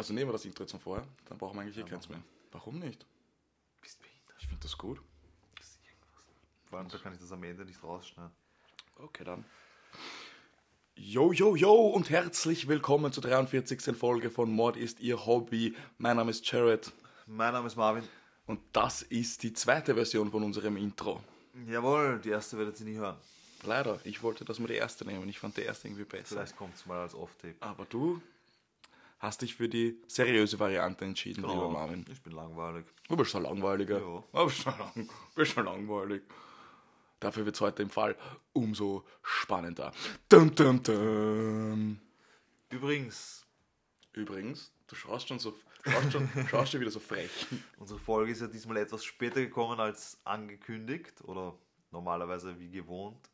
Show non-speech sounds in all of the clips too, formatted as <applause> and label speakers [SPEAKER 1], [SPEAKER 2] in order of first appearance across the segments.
[SPEAKER 1] Also nehmen wir das Intro jetzt von vorher, dann brauchen wir eigentlich eh
[SPEAKER 2] Ja,
[SPEAKER 1] keins mehr. Warum nicht?
[SPEAKER 2] Bist behindert.
[SPEAKER 1] Ich finde das gut.
[SPEAKER 2] Das ist irgendwas. Vor allem, da kann ich das am Ende nicht rausschneiden.
[SPEAKER 1] Okay, dann. Yo, yo, yo und herzlich willkommen zur 43. Folge von Mord ist Ihr Hobby. Mein Name ist Jared
[SPEAKER 2] Mein Name ist Marvin.
[SPEAKER 1] und das ist die zweite Version von unserem Intro.
[SPEAKER 2] Jawohl, die erste werdet ihr nie hören.
[SPEAKER 1] Leider, ich wollte, dass wir die erste nehmen. Ich fand die erste irgendwie besser.
[SPEAKER 2] Vielleicht kommt es mal als Off-Tape.
[SPEAKER 1] Aber du hast dich für die seriöse Variante entschieden, lieber Marvin.
[SPEAKER 2] Ich bin langweilig.
[SPEAKER 1] Du bist ein langweiliger.
[SPEAKER 2] Ja.
[SPEAKER 1] Du bist ein, lang, bist ein langweilig. Dafür wird es heute im Fall umso spannender. Dum, dum, dum.
[SPEAKER 2] Übrigens,
[SPEAKER 1] Übrigens, du schaust schon so, schaust schon, schaust schon wieder so frech.
[SPEAKER 2] unsere Folge ist ja diesmal etwas später gekommen als angekündigt oder normalerweise wie gewohnt.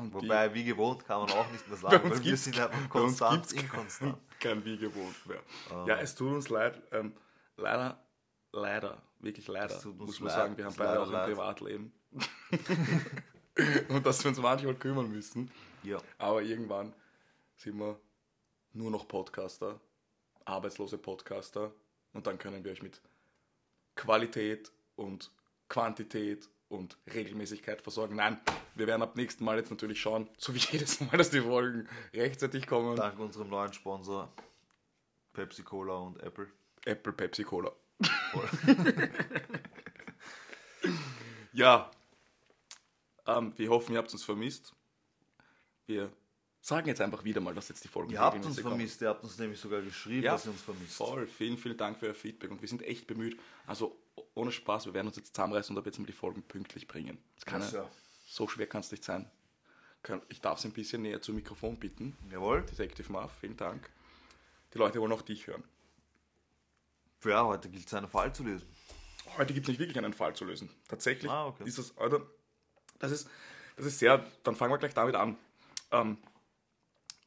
[SPEAKER 1] Und
[SPEAKER 2] Wobei, wie gewohnt kann man auch nicht mehr <laughs> sagen, weil wir sind einfach
[SPEAKER 1] uns
[SPEAKER 2] konstant inkonstant. <laughs>
[SPEAKER 1] kein wie gewohnt mehr. Ja, es tut uns leid. Ähm, leider, leider, wirklich leider, muss man
[SPEAKER 2] leid,
[SPEAKER 1] sagen, wir haben beide auch ein. Privatleben. <laughs> Und dass wir uns manchmal kümmern müssen.
[SPEAKER 2] Ja,
[SPEAKER 1] Aber irgendwann sind wir nur noch Podcaster, arbeitslose Podcaster. Und dann können wir euch mit Qualität und Quantität und Regelmäßigkeit versorgen. Nein, wir werden ab nächsten Mal jetzt natürlich schauen, <laughs> so wie jedes Mal, dass die Folgen rechtzeitig kommen.
[SPEAKER 2] dank unserem neuen Sponsor Pepsi Cola und Apple.
[SPEAKER 1] Apple Pepsi Cola. <laughs> ja, ähm, wir hoffen, ihr habt uns vermisst. Wir sagen jetzt einfach wieder mal, dass jetzt die Folgen
[SPEAKER 2] Ihr habt uns
[SPEAKER 1] regelmäßig kommen.
[SPEAKER 2] vermisst, ihr habt uns nämlich sogar geschrieben,
[SPEAKER 1] Ja,
[SPEAKER 2] dass ihr uns vermisst.
[SPEAKER 1] Voll, vielen, vielen Dank für euer Feedback und wir sind echt bemüht. Also ohne Spaß, wir werden uns jetzt zusammenreißen und ab jetzt mal die Folgen pünktlich bringen. Das kann
[SPEAKER 2] Das
[SPEAKER 1] ja, so schwer kann es nicht sein. Ich darf es ein bisschen näher zum Mikrofon bitten.
[SPEAKER 2] Jawohl.
[SPEAKER 1] Detective Marv, vielen Dank. Die Leute wollen auch dich hören.
[SPEAKER 2] Ja, heute gilt es einen Fall zu lösen.
[SPEAKER 1] Heute gibt es nicht wirklich einen Fall zu lösen. Tatsächlich
[SPEAKER 2] Ah, okay.
[SPEAKER 1] ist es, Alter, das ist, das ist sehr, dann fangen wir gleich damit an. Ähm,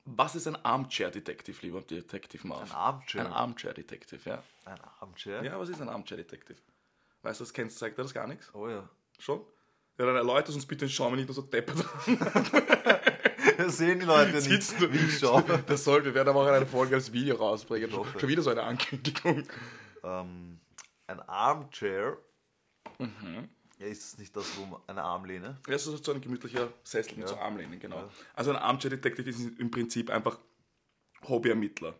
[SPEAKER 1] was ist ein Armchair Detective, lieber Detective Marv?
[SPEAKER 2] Ein Armchair?
[SPEAKER 1] Ein Armchair Detective, ja.
[SPEAKER 2] Ein Armchair?
[SPEAKER 1] Ja, was ist ein Armchair Detective? Weißt du, das kennst, sagt dir das gar nichts?
[SPEAKER 2] Oh ja.
[SPEAKER 1] Schon? Ja, dann erläutert uns bitte, schauen wir nicht nur so deppert. <laughs>
[SPEAKER 2] Das sehen die Leute nicht,
[SPEAKER 1] Siehst du?
[SPEAKER 2] wie ich schaue.
[SPEAKER 1] Das soll, wir werden aber auch eine Folge als Video rausbringen. Schon wieder so eine Ankündigung.
[SPEAKER 2] Ähm, ein Armchair.
[SPEAKER 1] Mhm.
[SPEAKER 2] Ja, ist es nicht das, wo eine Armlehne?
[SPEAKER 1] Das ist so ein gemütlicher Sessel mit
[SPEAKER 2] Ja.
[SPEAKER 1] so Armlehnen, genau.
[SPEAKER 2] Ja.
[SPEAKER 1] Also ein Armchair Detective ist im Prinzip einfach Hobbyermittler.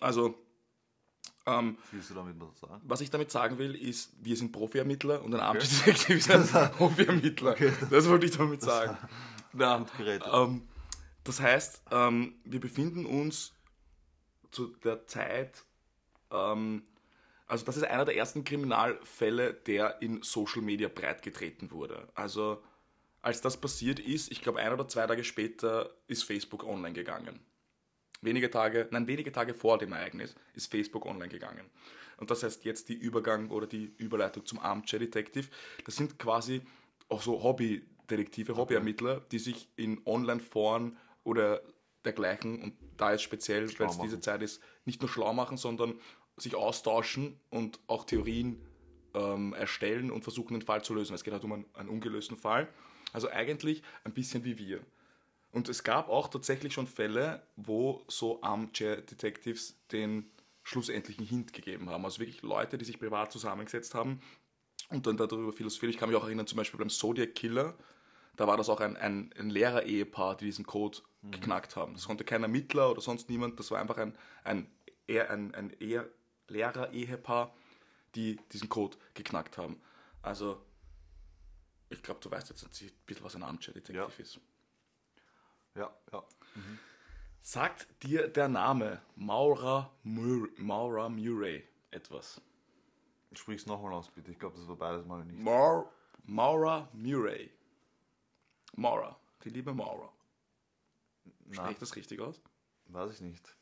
[SPEAKER 1] Also, ähm,
[SPEAKER 2] Was willst du damit mal sagen?
[SPEAKER 1] was ich damit sagen will, ist, wir sind Profi-Ermittler und ein Detective ist ein <laughs> Hobbyermittler. das wollte ich damit sagen. <laughs> Na,
[SPEAKER 2] gut
[SPEAKER 1] ähm, das heißt, ähm, wir befinden uns zu der Zeit, ähm, also das ist einer der ersten Kriminalfälle, der in Social Media breitgetreten wurde. Also als das passiert ist, ich glaube ein oder zwei Tage später ist Facebook online gegangen. Wenige Tage, nein, wenige Tage vor dem Ereignis ist Facebook online gegangen. Und das heißt jetzt die Übergang oder die Überleitung zum Armchair Detective. Das sind quasi auch so Hobbydetektive, Hobbyermittler, die sich in Online-Foren oder dergleichen und da jetzt speziell, weil es diese. Zeit ist, nicht nur schlau machen, sondern sich austauschen und auch Theorien ähm, erstellen und versuchen, den Fall zu lösen. Es geht halt um einen, einen ungelösten Fall. Also eigentlich ein bisschen wie wir. Und es gab auch tatsächlich schon Fälle, wo so Armchair Detectives den schlussendlichen Hint gegeben haben. Also wirklich Leute, die sich privat zusammengesetzt haben und dann darüber philosophieren. Ich kann mich auch erinnern, zum Beispiel beim Zodiac Killer, da war das auch ein, ein, ein Lehrer-Ehepaar, die diesen Code geknackt haben. Das konnte kein Ermittler oder sonst niemand, das war einfach ein, ein, eher ein, ein eher Lehrer-Ehepaar, die diesen Code geknackt haben. Also, ich glaube, du weißt jetzt ein bisschen, was ein Armchair Detective
[SPEAKER 2] Ja.
[SPEAKER 1] ist.
[SPEAKER 2] Ja, ja.
[SPEAKER 1] Sagt dir der Name Maura, Mur Maura Murray etwas?
[SPEAKER 2] Sprich's nochmal aus, bitte. Ich glaube, das war beides mal nicht.
[SPEAKER 1] Maur Maura Murray. Maura, die liebe Maura. Spreche ich das richtig aus?
[SPEAKER 2] weiß ich nicht.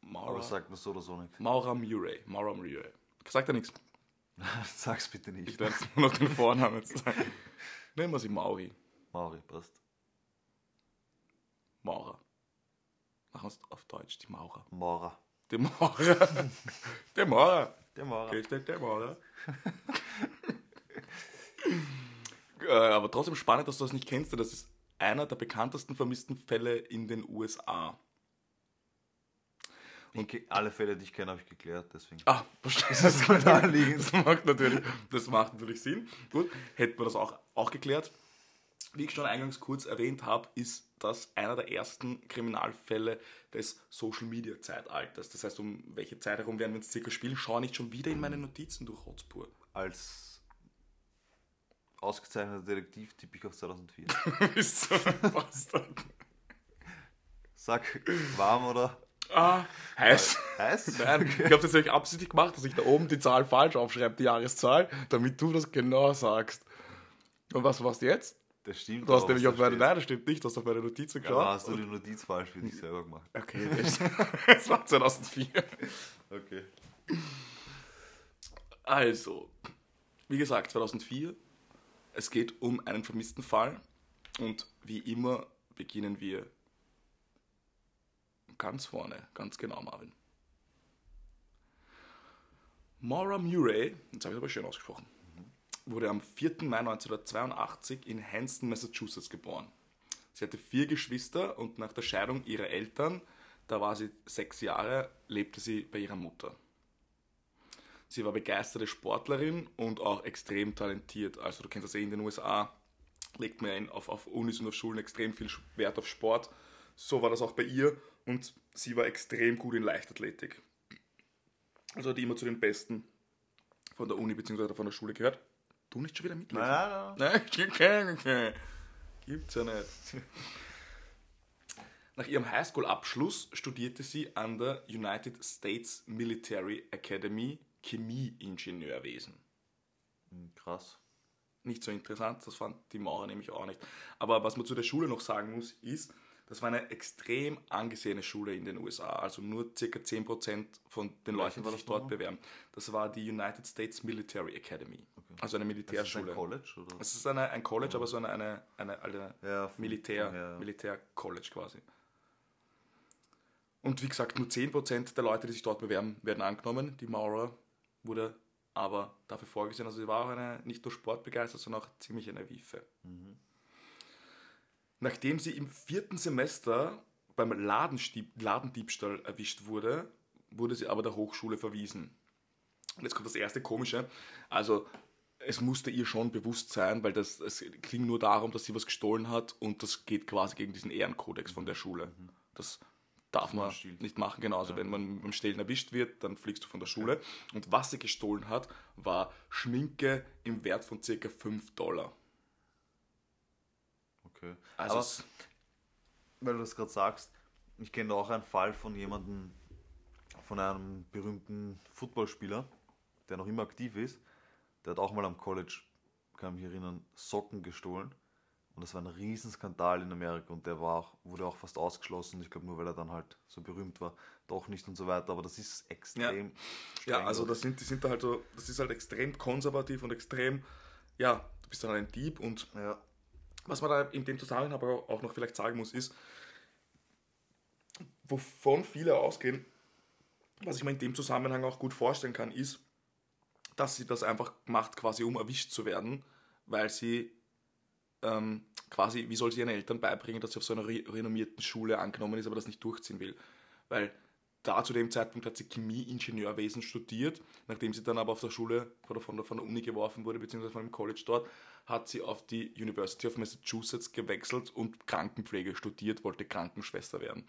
[SPEAKER 1] Maura,
[SPEAKER 2] Aber sagt mir so oder so nicht.
[SPEAKER 1] Maura Murray. Maura Murray. Sagt er nichts. <laughs>
[SPEAKER 2] Sag's bitte
[SPEAKER 1] Ich
[SPEAKER 2] nicht.
[SPEAKER 1] werde jetzt nur noch den Vornamen sagen. Nennen wir sie Mauri.
[SPEAKER 2] Mauri, passt.
[SPEAKER 1] Maura. Machen wir es auf Deutsch, die Maurer.
[SPEAKER 2] Maurer.
[SPEAKER 1] Die Maurer. <laughs> Der Maurer.
[SPEAKER 2] Der Maurer.
[SPEAKER 1] Okay, der, Maurer. <laughs> äh, aber trotzdem spannend, dass du das nicht kennst, denn das ist einer der bekanntesten vermissten Fälle in den USA.
[SPEAKER 2] Ich ke- alle Fälle, die ich kenne, habe ich geklärt, deswegen.
[SPEAKER 1] Ah.
[SPEAKER 2] Das ist halt <laughs> naheliegend.
[SPEAKER 1] Das macht natürlich, das macht natürlich Sinn. Gut, hätten wir das auch, auch geklärt. Wie ich schon eingangs kurz erwähnt habe, ist das einer der ersten Kriminalfälle des Social Media Zeitalters. Das heißt, um welche Zeit herum werden wir uns circa spielen? Schau nicht schon wieder in meine Notizen durch Hotspur.
[SPEAKER 2] Als ausgezeichneter Detektiv tippe ich auf 2004.
[SPEAKER 1] Bist <laughs> so ein Bastard.
[SPEAKER 2] Sag, warm oder
[SPEAKER 1] Ah, heiß.
[SPEAKER 2] heiß?
[SPEAKER 1] Nein, ich habe das natürlich absichtlich gemacht, dass ich da oben die Zahl falsch aufschreibe, die Jahreszahl, damit du das genau sagst. Und was machst du jetzt?
[SPEAKER 2] Das stimmt.
[SPEAKER 1] Du hast nämlich auf meine, nein, das stimmt nicht, du hast auf meine Notizen geschaut.
[SPEAKER 2] hast du die Notiz falsch für dich selber gemacht.
[SPEAKER 1] Okay, <laughs> das, war 2004.
[SPEAKER 2] Okay.
[SPEAKER 1] Also, wie gesagt, 2004. Es geht um einen vermissten Fall. Und wie immer beginnen wir ganz vorne, ganz genau, Marvin. Maura Murray, jetzt habe ich aber schön ausgesprochen, wurde am 4. Mai 1982 in Hanston, Massachusetts geboren. Sie hatte vier Geschwister und nach der Scheidung ihrer Eltern, da war sie sechs Jahre, lebte sie bei ihrer Mutter. Sie war begeisterte Sportlerin und auch extrem talentiert. Also du kennst das eh in den USA, legt man auf, auf Unis und auf Schulen extrem viel Wert auf Sport. So war das auch bei ihr und sie war extrem gut in Leichtathletik. Also hat die immer zu den Besten von der Uni bzw. von der Schule gehört. Du nicht schon wieder mitlesen?
[SPEAKER 2] Nein, nein,
[SPEAKER 1] Nein, okay, okay. Gibt's ja nicht. Nach ihrem Highschool-Abschluss studierte sie an der United States Military Academy Chemieingenieurwesen.
[SPEAKER 2] nein. Krass.
[SPEAKER 1] Nicht so interessant, das fand die Maurer nämlich auch nicht. Aber was man zu der Schule noch sagen muss, ist, das war eine extrem angesehene Schule in den USA. Also nur ca. 10% von den Leuten, die sich dort bewerben. Das war die United States Military Academy. Also eine
[SPEAKER 2] Ist das
[SPEAKER 1] Militärschule.
[SPEAKER 2] ein College? Oder?
[SPEAKER 1] Es ist eine, ein College, aber so eine, eine, eine, eine
[SPEAKER 2] Ja,
[SPEAKER 1] Militär,
[SPEAKER 2] ja.
[SPEAKER 1] Militär-College quasi. Und wie gesagt, nur 10% der Leute, die sich dort bewerben, werden angenommen. Die Maurer wurde aber dafür vorgesehen. Also sie war auch eine, nicht nur sportbegeistert, sondern auch ziemlich eine Wiefe. Nachdem sie im vierten Semester beim Ladenstieb, Ladendiebstahl erwischt wurde, wurde sie aber der Hochschule verwiesen. Und jetzt kommt das erste Komische. Also, es musste ihr schon bewusst sein, weil das, es ging nur darum, dass sie was gestohlen hat und das geht quasi gegen diesen Ehrenkodex von der Schule. Das darf man nicht machen. Genau, also wenn man beim Stehlen erwischt wird, dann fliegst du von der Schule. Und was sie gestohlen hat, war Schminke im Wert von circa 5 Dollar.
[SPEAKER 2] Okay.
[SPEAKER 1] Also
[SPEAKER 2] Aber weil du das gerade sagst, ich kenne auch einen Fall von jemandem, von einem berühmten Footballspieler, der noch immer aktiv ist. Der hat auch mal am College, kann mich erinnern, Socken gestohlen. Und das war ein Riesenskandal in Amerika und der war auch, wurde auch fast ausgeschlossen. Ich glaube nur, weil er dann halt so berühmt war. Doch nicht und so weiter. Aber das ist extrem
[SPEAKER 1] Ja,
[SPEAKER 2] streng
[SPEAKER 1] also das sind, die sind da halt so, das ist halt extrem konservativ und extrem, ja, du bist dann ein Dieb und
[SPEAKER 2] Ja,
[SPEAKER 1] was man da in dem Zusammenhang aber auch noch vielleicht sagen muss, ist, wovon viele ausgehen, was ich mir in dem Zusammenhang auch gut vorstellen kann, ist, dass sie das einfach macht, quasi um erwischt zu werden, weil sie ähm, quasi, wie soll sie ihren Eltern beibringen, dass sie auf so einer re renommierten Schule angenommen ist, aber das nicht durchziehen will. Weil da zu dem Zeitpunkt hat sie Chemieingenieurwesen studiert, nachdem sie dann aber auf der Schule oder von der, von der Uni geworfen wurde, beziehungsweise von dem College dort, hat sie auf die University of Massachusetts gewechselt und Krankenpflege studiert, wollte Krankenschwester werden.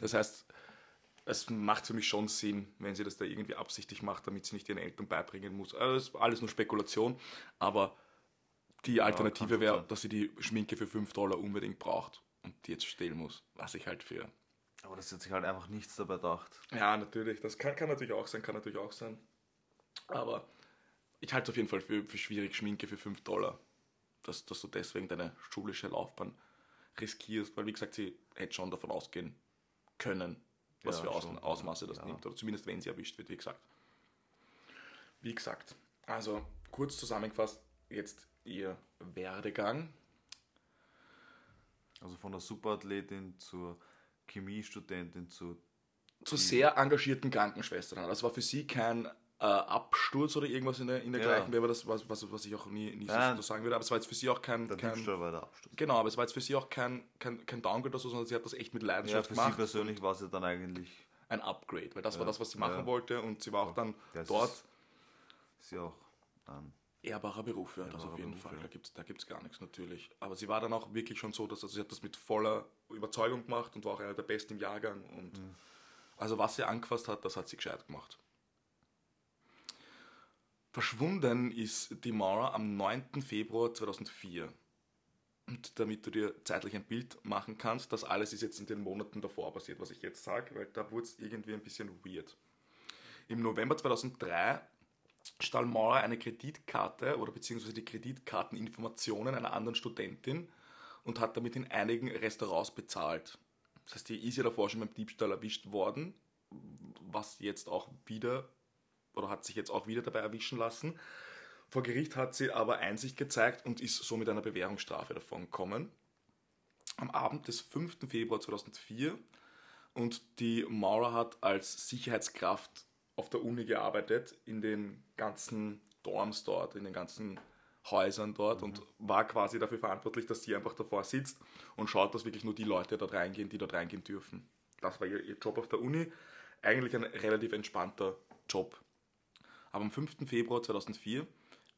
[SPEAKER 1] Das heißt, es macht für mich schon Sinn, wenn sie das da irgendwie absichtlich macht, damit sie nicht ihren Eltern beibringen muss. Also das ist alles nur Spekulation, aber die Alternative
[SPEAKER 2] schon
[SPEAKER 1] wäre, dass sie die Schminke für 5 Dollar unbedingt braucht und die jetzt stehlen muss, was ich halt für
[SPEAKER 2] aber das hat sich halt einfach nichts dabei gedacht.
[SPEAKER 1] ja, natürlich. Das kann, kann natürlich auch sein, kann natürlich auch sein. Aber ich halte es auf jeden Fall für, für schwierig, Schminke für 5 Dollar. Dass, dass du deswegen deine schulische Laufbahn riskierst, weil wie gesagt, sie hätte schon davon ausgehen können, was
[SPEAKER 2] Ja,
[SPEAKER 1] für
[SPEAKER 2] schon,
[SPEAKER 1] Ausmaße das
[SPEAKER 2] ja.
[SPEAKER 1] nimmt. Oder zumindest wenn sie erwischt wird, wie gesagt. Wie gesagt, also kurz zusammengefasst, jetzt ihr Werdegang.
[SPEAKER 2] Also von der Superathletin zur Chemiestudentin zu
[SPEAKER 1] zu sehr engagierten Krankenschwestern. Das war für sie kein äh, Absturz oder irgendwas in der, in der
[SPEAKER 2] Ja.
[SPEAKER 1] gleichen, wäre das, was, was, was ich auch nie, nie so,
[SPEAKER 2] Nein.
[SPEAKER 1] so sagen würde, aber es war jetzt für sie auch kein,
[SPEAKER 2] der
[SPEAKER 1] kein
[SPEAKER 2] war der Absturz.
[SPEAKER 1] genau, aber es war jetzt für sie auch kein, kein, kein Downgrade oder so, sondern sie hat das echt mit
[SPEAKER 2] Ja,
[SPEAKER 1] Leidenschaft
[SPEAKER 2] für sie
[SPEAKER 1] gemacht.
[SPEAKER 2] persönlich war es ja dann eigentlich
[SPEAKER 1] ein Upgrade, weil das war
[SPEAKER 2] Ja,
[SPEAKER 1] das, was sie machen
[SPEAKER 2] ja.
[SPEAKER 1] wollte und sie war auch dann
[SPEAKER 2] Das
[SPEAKER 1] dort
[SPEAKER 2] Ist, ist ja auch ein
[SPEAKER 1] ehrbarer Beruf, ja, das
[SPEAKER 2] Ehrbarer
[SPEAKER 1] auf jeden
[SPEAKER 2] Beruf,
[SPEAKER 1] Fall.
[SPEAKER 2] ja.
[SPEAKER 1] Da gibt es da gibt's gar nichts natürlich. Aber sie war dann auch wirklich schon so, dass also sie hat das mit voller Überzeugung gemacht und war auch einer der Besten im Jahrgang. Und
[SPEAKER 2] Mhm.
[SPEAKER 1] also was sie angefasst hat, das hat sie gescheit gemacht. Verschwunden ist die Maurer am 9. Februar 2004. Und damit du dir zeitlich ein Bild machen kannst, das alles ist jetzt in den Monaten davor passiert, was ich jetzt sage, weil da wurde es irgendwie ein bisschen weird. Im November 2003 stahl Maurer eine Kreditkarte oder beziehungsweise die Kreditkarteninformationen einer anderen Studentin und hat damit in einigen Restaurants bezahlt. Das heißt, die ist ja davor schon beim Diebstahl erwischt worden, was jetzt auch wieder oder hat sich jetzt auch wieder dabei erwischen lassen. Vor Gericht hat sie aber Einsicht gezeigt und ist somit einer Bewährungsstrafe davon gekommen. Am Abend des 5. Februar 2004 und die Maurer hat als Sicherheitskraft auf der Uni gearbeitet, in den ganzen Dorms dort, in den ganzen Häusern dort und war quasi dafür verantwortlich, dass sie einfach davor sitzt und schaut, dass wirklich nur die Leute dort reingehen, die dort reingehen dürfen. Das war ihr, ihr Job auf der Uni. Eigentlich ein relativ entspannter Job. Aber am 5. Februar 2004,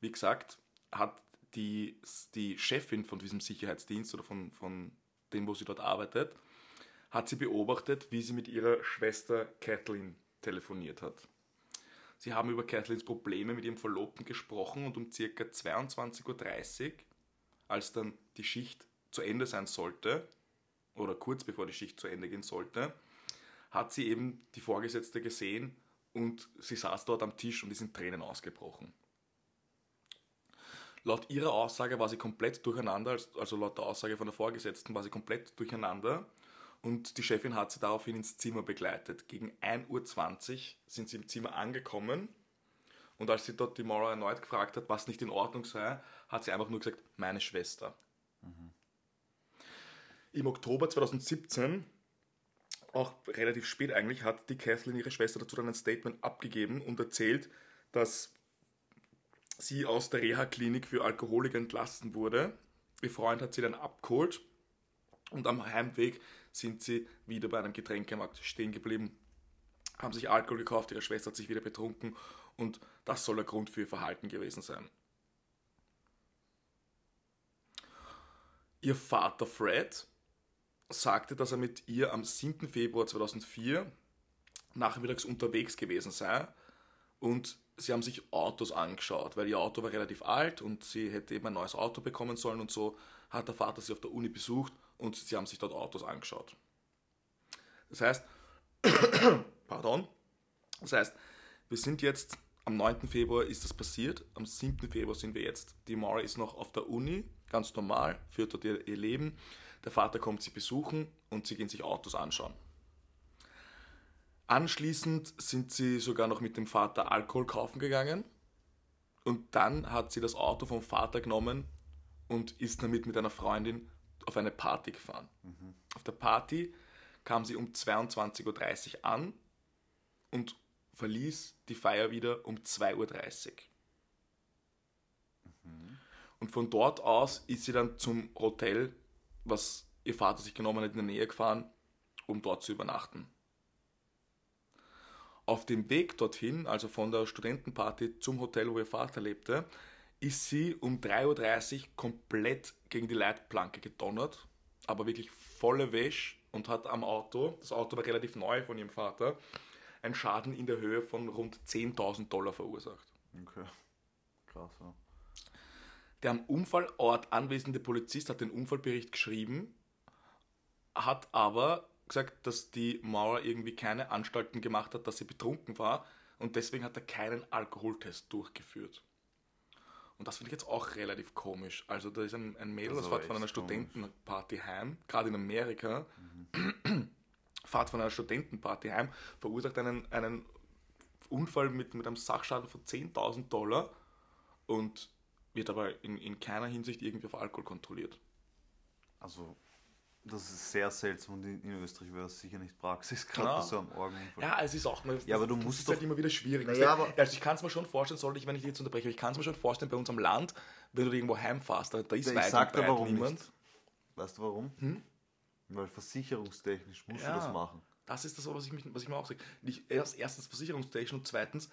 [SPEAKER 1] wie gesagt, hat die, die Chefin von diesem Sicherheitsdienst oder von, von dem, wo sie dort arbeitet, hat sie beobachtet, wie sie mit ihrer Schwester Kathleen telefoniert hat. Sie haben über Kathleens Probleme mit ihrem Verlobten gesprochen und um ca. 22.30 Uhr, als dann die Schicht zu Ende sein sollte, oder kurz bevor die Schicht zu Ende gehen sollte, hat sie eben die Vorgesetzte gesehen und sie saß dort am Tisch und ist in Tränen ausgebrochen. Laut ihrer Aussage war sie komplett durcheinander, also laut der Aussage von der Vorgesetzten war sie komplett durcheinander und die Chefin hat sie daraufhin ins Zimmer begleitet. Gegen 1.20 Uhr sind sie im Zimmer angekommen und als sie dort die Maura erneut gefragt hat, was nicht in Ordnung sei, hat sie einfach nur gesagt, meine Schwester. Im Oktober 2017, auch relativ spät eigentlich, hat die Kathleen ihre Schwester dazu dann ein Statement abgegeben und erzählt, dass sie aus der Reha-Klinik für Alkoholiker entlassen wurde. Ihr Freund hat sie dann abgeholt und am Heimweg sind sie wieder bei einem Getränkemarkt stehen geblieben, haben sich Alkohol gekauft, ihre Schwester hat sich wieder betrunken und das soll der Grund für ihr Verhalten gewesen sein. Ihr Vater Fred sagte, dass er mit ihr am 7. Februar 2004 nachmittags unterwegs gewesen sei und sie haben sich Autos angeschaut, weil ihr Auto war relativ alt und sie hätte eben ein neues Auto bekommen sollen und so hat der Vater sie auf der Uni besucht und sie haben sich dort Autos angeschaut. Das heißt, <coughs> pardon, das heißt, wir sind jetzt am 9. Februar ist das passiert, am 7. Februar sind wir jetzt. Die Maury ist noch auf der Uni, ganz normal, führt dort ihr, ihr Leben. Der Vater kommt sie besuchen und sie gehen sich Autos anschauen. Anschließend sind sie sogar noch mit dem Vater Alkohol kaufen gegangen. Und dann hat sie das Auto vom Vater genommen und ist damit mit einer Freundin auf eine Party gefahren. Auf der Party kam sie um 22.30 Uhr an und verließ die Feier wieder um 2.30 Uhr. Und von dort aus ist sie dann zum Hotel, was ihr Vater sich genommen hat, in der Nähe gefahren, um dort zu übernachten. Auf dem Weg dorthin, also von der Studentenparty zum Hotel, wo ihr Vater lebte, ist sie um 3.30 Uhr komplett gegen die Leitplanke gedonnert, aber wirklich volle Wäsche und hat am Auto, das Auto war relativ neu von ihrem Vater, einen Schaden in der Höhe von rund 10.000 Dollar verursacht.
[SPEAKER 2] Okay. Krass, ja.
[SPEAKER 1] Der am Unfallort anwesende Polizist hat den Unfallbericht geschrieben, hat aber gesagt, dass die Maurer irgendwie keine Anstalten gemacht hat, dass sie betrunken war und deswegen hat er keinen Alkoholtest durchgeführt. Und das finde ich jetzt auch relativ komisch. Also da ist ein, ein Mädel,
[SPEAKER 2] Das
[SPEAKER 1] das, fährt von einer. Studentenparty heim, gerade in Amerika, <clears throat> fährt von einer Studentenparty heim, verursacht einen, einen Unfall mit, mit einem Sachschaden von 10.000 Dollar und wird aber in, in keiner Hinsicht irgendwie auf Alkohol kontrolliert.
[SPEAKER 2] Also, das ist sehr seltsam und in, in Österreich wäre das sicher nicht Praxis, gerade
[SPEAKER 1] Ja.
[SPEAKER 2] bei so einem Orgenunfall.
[SPEAKER 1] Ja, es ist auch mal.
[SPEAKER 2] Ja, aber du
[SPEAKER 1] das
[SPEAKER 2] musst
[SPEAKER 1] ist halt
[SPEAKER 2] doch-
[SPEAKER 1] immer wieder schwierig.
[SPEAKER 2] Naja, aber-
[SPEAKER 1] also ich kann es mir schon vorstellen, sollte ich, wenn ich dich jetzt unterbreche, ich kann es mir schon vorstellen, bei uns am Land, wenn du irgendwo heimfährst, da, da ist
[SPEAKER 2] ich
[SPEAKER 1] weit
[SPEAKER 2] sag
[SPEAKER 1] und
[SPEAKER 2] warum
[SPEAKER 1] niemand.
[SPEAKER 2] nicht. Weißt du warum? Weil versicherungstechnisch musst
[SPEAKER 1] Ja.
[SPEAKER 2] du das machen.
[SPEAKER 1] das ist das, was ich, mich, was ich mir auch sage. Nicht erst, erstens Versicherungstechnik und zweitens,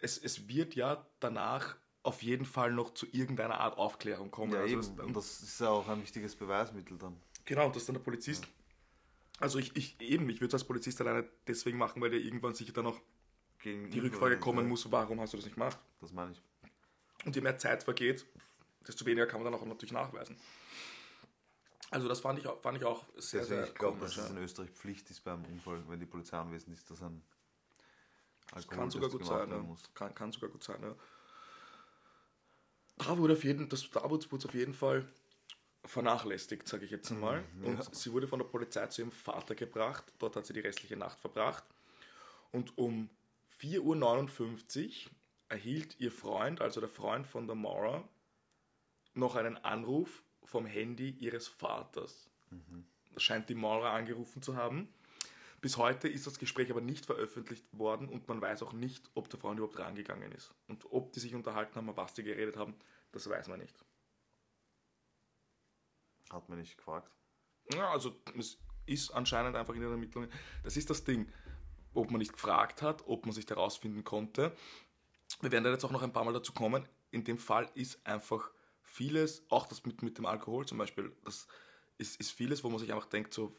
[SPEAKER 1] es, es wird ja danach auf jeden Fall noch zu irgendeiner Art Aufklärung kommen.
[SPEAKER 2] Ja,
[SPEAKER 1] Also
[SPEAKER 2] eben.
[SPEAKER 1] das-
[SPEAKER 2] Und das ist ja auch ein wichtiges Beweismittel dann.
[SPEAKER 1] Genau, und das ist dann der Polizist. Also ich, ich eben, ich würde es als Polizist alleine deswegen machen, weil der irgendwann sicher dann auch
[SPEAKER 2] Gegen
[SPEAKER 1] die Rückfrage kommen muss, warum hast du das nicht gemacht?
[SPEAKER 2] Das meine ich.
[SPEAKER 1] Und je mehr Zeit vergeht, desto weniger kann man dann auch natürlich nachweisen. Also das fand ich auch, fand ich auch sehr,
[SPEAKER 2] Deswegen,
[SPEAKER 1] sehr
[SPEAKER 2] ich glaube, dass es
[SPEAKER 1] ja.
[SPEAKER 2] in Österreich Pflicht ist beim Unfall, wenn die Polizei anwesend ist, dass ein
[SPEAKER 1] Das kann sogar gut sein. Ja.
[SPEAKER 2] muss.
[SPEAKER 1] Kann, kann sogar gut sein, ja. Da wurde auf jeden, das, da wurde es auf jeden Fall vernachlässigt, sage ich jetzt einmal.
[SPEAKER 2] Mhm,
[SPEAKER 1] Und sie wurde von der Polizei zu ihrem Vater gebracht. Dort hat sie die restliche Nacht verbracht. Und um 4.59 Uhr erhielt ihr Freund, also der Freund von der Maura, noch einen Anruf vom Handy ihres Vaters. Das scheint die Maura angerufen zu haben. Bis heute ist das Gespräch aber nicht veröffentlicht worden und man weiß auch nicht, ob der Freund überhaupt rangegangen ist. Und ob die sich unterhalten haben, was die geredet haben, das weiß man nicht.
[SPEAKER 2] Hat man nicht gefragt.
[SPEAKER 1] Ja, also es ist anscheinend einfach in den Ermittlungen. Das ist das Ding. Ob man nicht gefragt hat, ob man sich herausfinden konnte. Wir werden da jetzt auch noch ein paar Mal dazu kommen. In dem Fall ist einfach vieles, auch das mit, mit dem Alkohol zum Beispiel, das ist, ist vieles, wo man sich einfach denkt, so,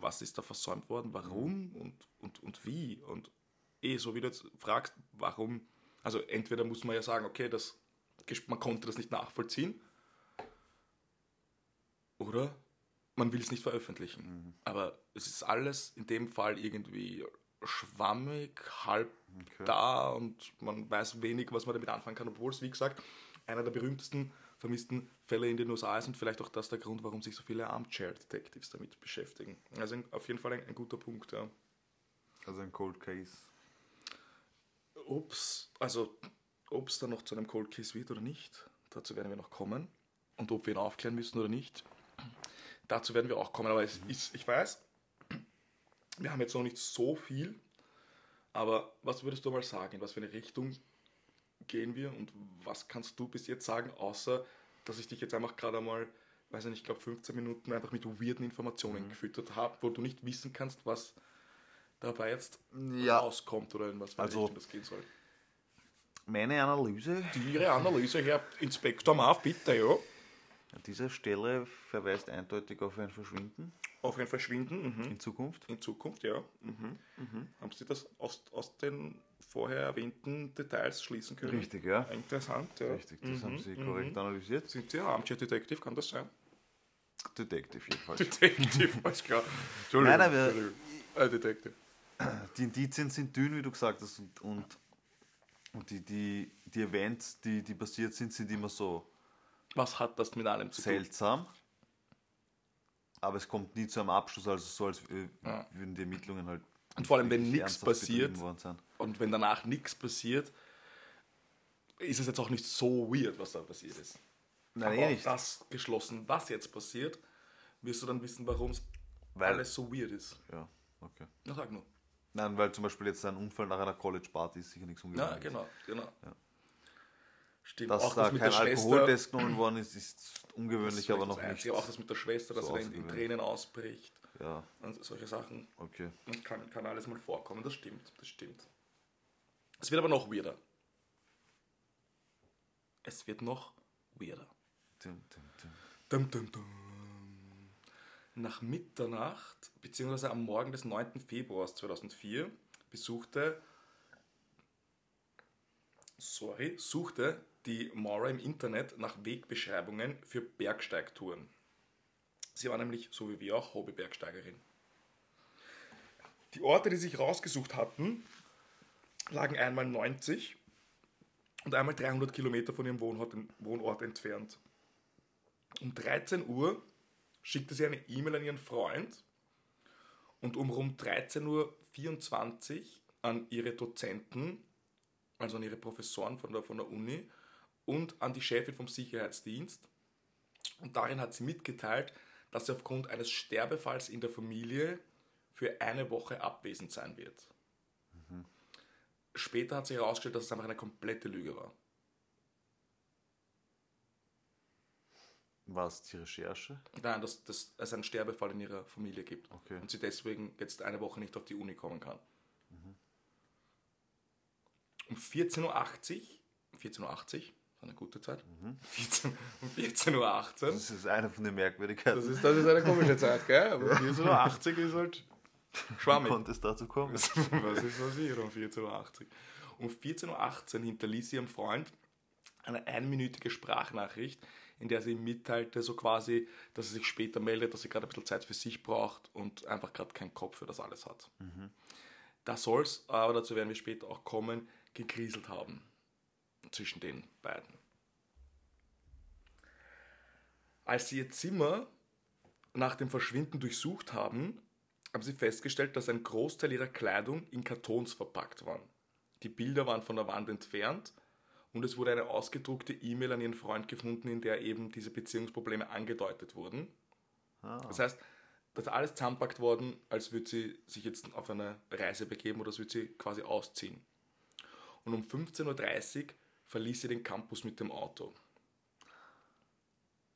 [SPEAKER 1] was ist da versäumt worden, warum und, und, und wie? Und eh, so wie du jetzt fragst, warum, also entweder muss man ja sagen, okay, das, man konnte das nicht nachvollziehen, oder man will es nicht veröffentlichen. Aber es ist alles in dem Fall irgendwie schwammig, halb
[SPEAKER 2] Okay.
[SPEAKER 1] da und man weiß wenig, was man damit anfangen kann, obwohl es, wie gesagt, einer der berühmtesten vermissten Fälle in den USA ist und vielleicht auch das der Grund, warum sich so viele Armchair-Detectives damit beschäftigen. Also auf jeden Fall ein, ein guter Punkt, ja.
[SPEAKER 2] Also ein Cold Case.
[SPEAKER 1] Ob's, also, ob es dann noch zu einem Cold Case wird oder nicht, dazu werden wir noch kommen. Und ob wir ihn aufklären müssen oder nicht, dazu werden wir auch kommen. Aber es ist, ich weiß, wir haben jetzt noch nicht so viel, aber was würdest du mal sagen, in was für eine Richtung gehen wir und was kannst du bis jetzt sagen, außer dass ich dich jetzt einfach gerade einmal, weiß ich nicht, ich glaube 15 Minuten einfach mit weirden Informationen gefüttert habe, wo du nicht wissen kannst, was dabei jetzt
[SPEAKER 2] Ja.
[SPEAKER 1] rauskommt oder in was für eine
[SPEAKER 2] Also-
[SPEAKER 1] Richtung das gehen soll.
[SPEAKER 2] Meine Analyse
[SPEAKER 1] Ihre Analyse, Herr Inspektor Marv, bitte, ja.
[SPEAKER 2] an dieser Stelle verweist eindeutig auf ein Verschwinden
[SPEAKER 1] Auf ein Verschwinden mhm.
[SPEAKER 2] in Zukunft.
[SPEAKER 1] in Zukunft, ja. Mhm. Mhm. Haben Sie das aus, aus den vorher erwähnten Details schließen können?
[SPEAKER 2] Richtig, ja.
[SPEAKER 1] Interessant, ja.
[SPEAKER 2] Richtig, das haben
[SPEAKER 1] Mhm,
[SPEAKER 2] Sie
[SPEAKER 1] mhm.
[SPEAKER 2] korrekt analysiert.
[SPEAKER 1] Sind Sie ein Armchair Detective, kann das sein?
[SPEAKER 2] Detective jedenfalls. <laughs>
[SPEAKER 1] Detective, alles klar. <laughs> Entschuldigung.
[SPEAKER 2] Nein, aber-
[SPEAKER 1] Entschuldigung. Äh, Detective.
[SPEAKER 2] Die Indizien sind dünn, wie du gesagt hast, und, und, und die, die, die Events, die, die passiert sind, sind immer so
[SPEAKER 1] Was hat das mit allem zu tun?
[SPEAKER 2] seltsam. Aber es kommt nie zu einem Abschluss, also so als äh,
[SPEAKER 1] Ja.
[SPEAKER 2] würden die Ermittlungen halt.
[SPEAKER 1] Und vor allem, wenn nichts passiert, und wenn danach nichts passiert, ist es jetzt auch nicht so weird, was da passiert ist.
[SPEAKER 2] Nein,
[SPEAKER 1] Aber
[SPEAKER 2] eh nicht.
[SPEAKER 1] das geschlossen, was jetzt passiert, wirst du dann wissen, warum es alles so weird ist.
[SPEAKER 2] Ja, okay.
[SPEAKER 1] Na, sag nur.
[SPEAKER 2] Nein, weil zum Beispiel jetzt ein Unfall nach einer College-Party ist sicher nichts
[SPEAKER 1] Ja,
[SPEAKER 2] Ungewöhnliches.
[SPEAKER 1] genau, genau.
[SPEAKER 2] Ja.
[SPEAKER 1] Stimmt,
[SPEAKER 2] Dass
[SPEAKER 1] auch
[SPEAKER 2] da
[SPEAKER 1] das mit
[SPEAKER 2] kein
[SPEAKER 1] der Schwester.
[SPEAKER 2] Alkoholtest genommen worden ist, ist ungewöhnlich, aber noch nicht.
[SPEAKER 1] Auch das mit der Schwester, dass
[SPEAKER 2] so
[SPEAKER 1] er in, in. Tränen ausbricht
[SPEAKER 2] Ja,
[SPEAKER 1] und solche Sachen.
[SPEAKER 2] okay.
[SPEAKER 1] Und kann, kann alles mal vorkommen, das stimmt, das stimmt. Es wird aber noch weirder. Es wird noch weirder.
[SPEAKER 2] Tim, tim, tim.
[SPEAKER 1] Dum, dum, dum. Nach Mitternacht, beziehungsweise am Morgen des 9. Februars 2004, besuchte, sorry, suchte die Maura im Internet nach Wegbeschreibungen für Bergsteigtouren. Sie war nämlich, so wie wir auch, Hobbybergsteigerin. Die Orte, die sich rausgesucht hatten, lagen einmal 90 und einmal 300 Kilometer von ihrem Wohnort, Wohnort entfernt. Um 13 Uhr schickte sie eine E-Mail an ihren Freund und um rund 13.24 Uhr an ihre Dozenten, also an ihre Professoren von der, von der Uni und an die Chefin vom Sicherheitsdienst. Und darin hat sie mitgeteilt, dass sie aufgrund eines Sterbefalls in der Familie für eine Woche abwesend sein wird. Später hat sich herausgestellt, dass es einfach eine komplette Lüge war.
[SPEAKER 2] War es die Recherche?
[SPEAKER 1] Nein, dass, dass es einen Sterbefall in ihrer Familie gibt.
[SPEAKER 2] Okay.
[SPEAKER 1] Und sie deswegen jetzt eine Woche nicht auf die Uni kommen kann. Um 14.80 Uhr, 14.80 Uhr, eine gute Zeit, 14, um 14.18 Uhr,
[SPEAKER 2] Das ist eine von den Merkwürdigkeiten.
[SPEAKER 1] das ist, das ist eine komische Zeit, gell? Aber 14.80 Uhr ist halt
[SPEAKER 2] Wie
[SPEAKER 1] schwammig.
[SPEAKER 2] konnte es dazu kommen?
[SPEAKER 1] Was ist passiert um 14.80 Uhr? Um 14.18 Uhr hinterließ sie ihrem Freund eine einminütige Sprachnachricht, in der sie ihm mitteilte, so quasi, dass sie sich später meldet, dass sie gerade ein bisschen Zeit für sich braucht und einfach gerade keinen Kopf für das alles hat. Da soll es, aber dazu werden wir später auch kommen, gegrieselt haben zwischen den beiden. Als sie ihr Zimmer nach dem Verschwinden durchsucht haben, haben sie festgestellt, dass ein Großteil ihrer Kleidung in Kartons verpackt waren. Die Bilder waren von der Wand entfernt und es wurde eine ausgedruckte E-Mail an ihren Freund gefunden, in der eben diese Beziehungsprobleme angedeutet wurden.
[SPEAKER 2] Ah,
[SPEAKER 1] Das heißt, das ist alles zusammenpackt worden, als würde sie sich jetzt auf eine Reise begeben oder als würde sie quasi ausziehen. Und um 15.30 Uhr verließ sie den Campus mit dem Auto.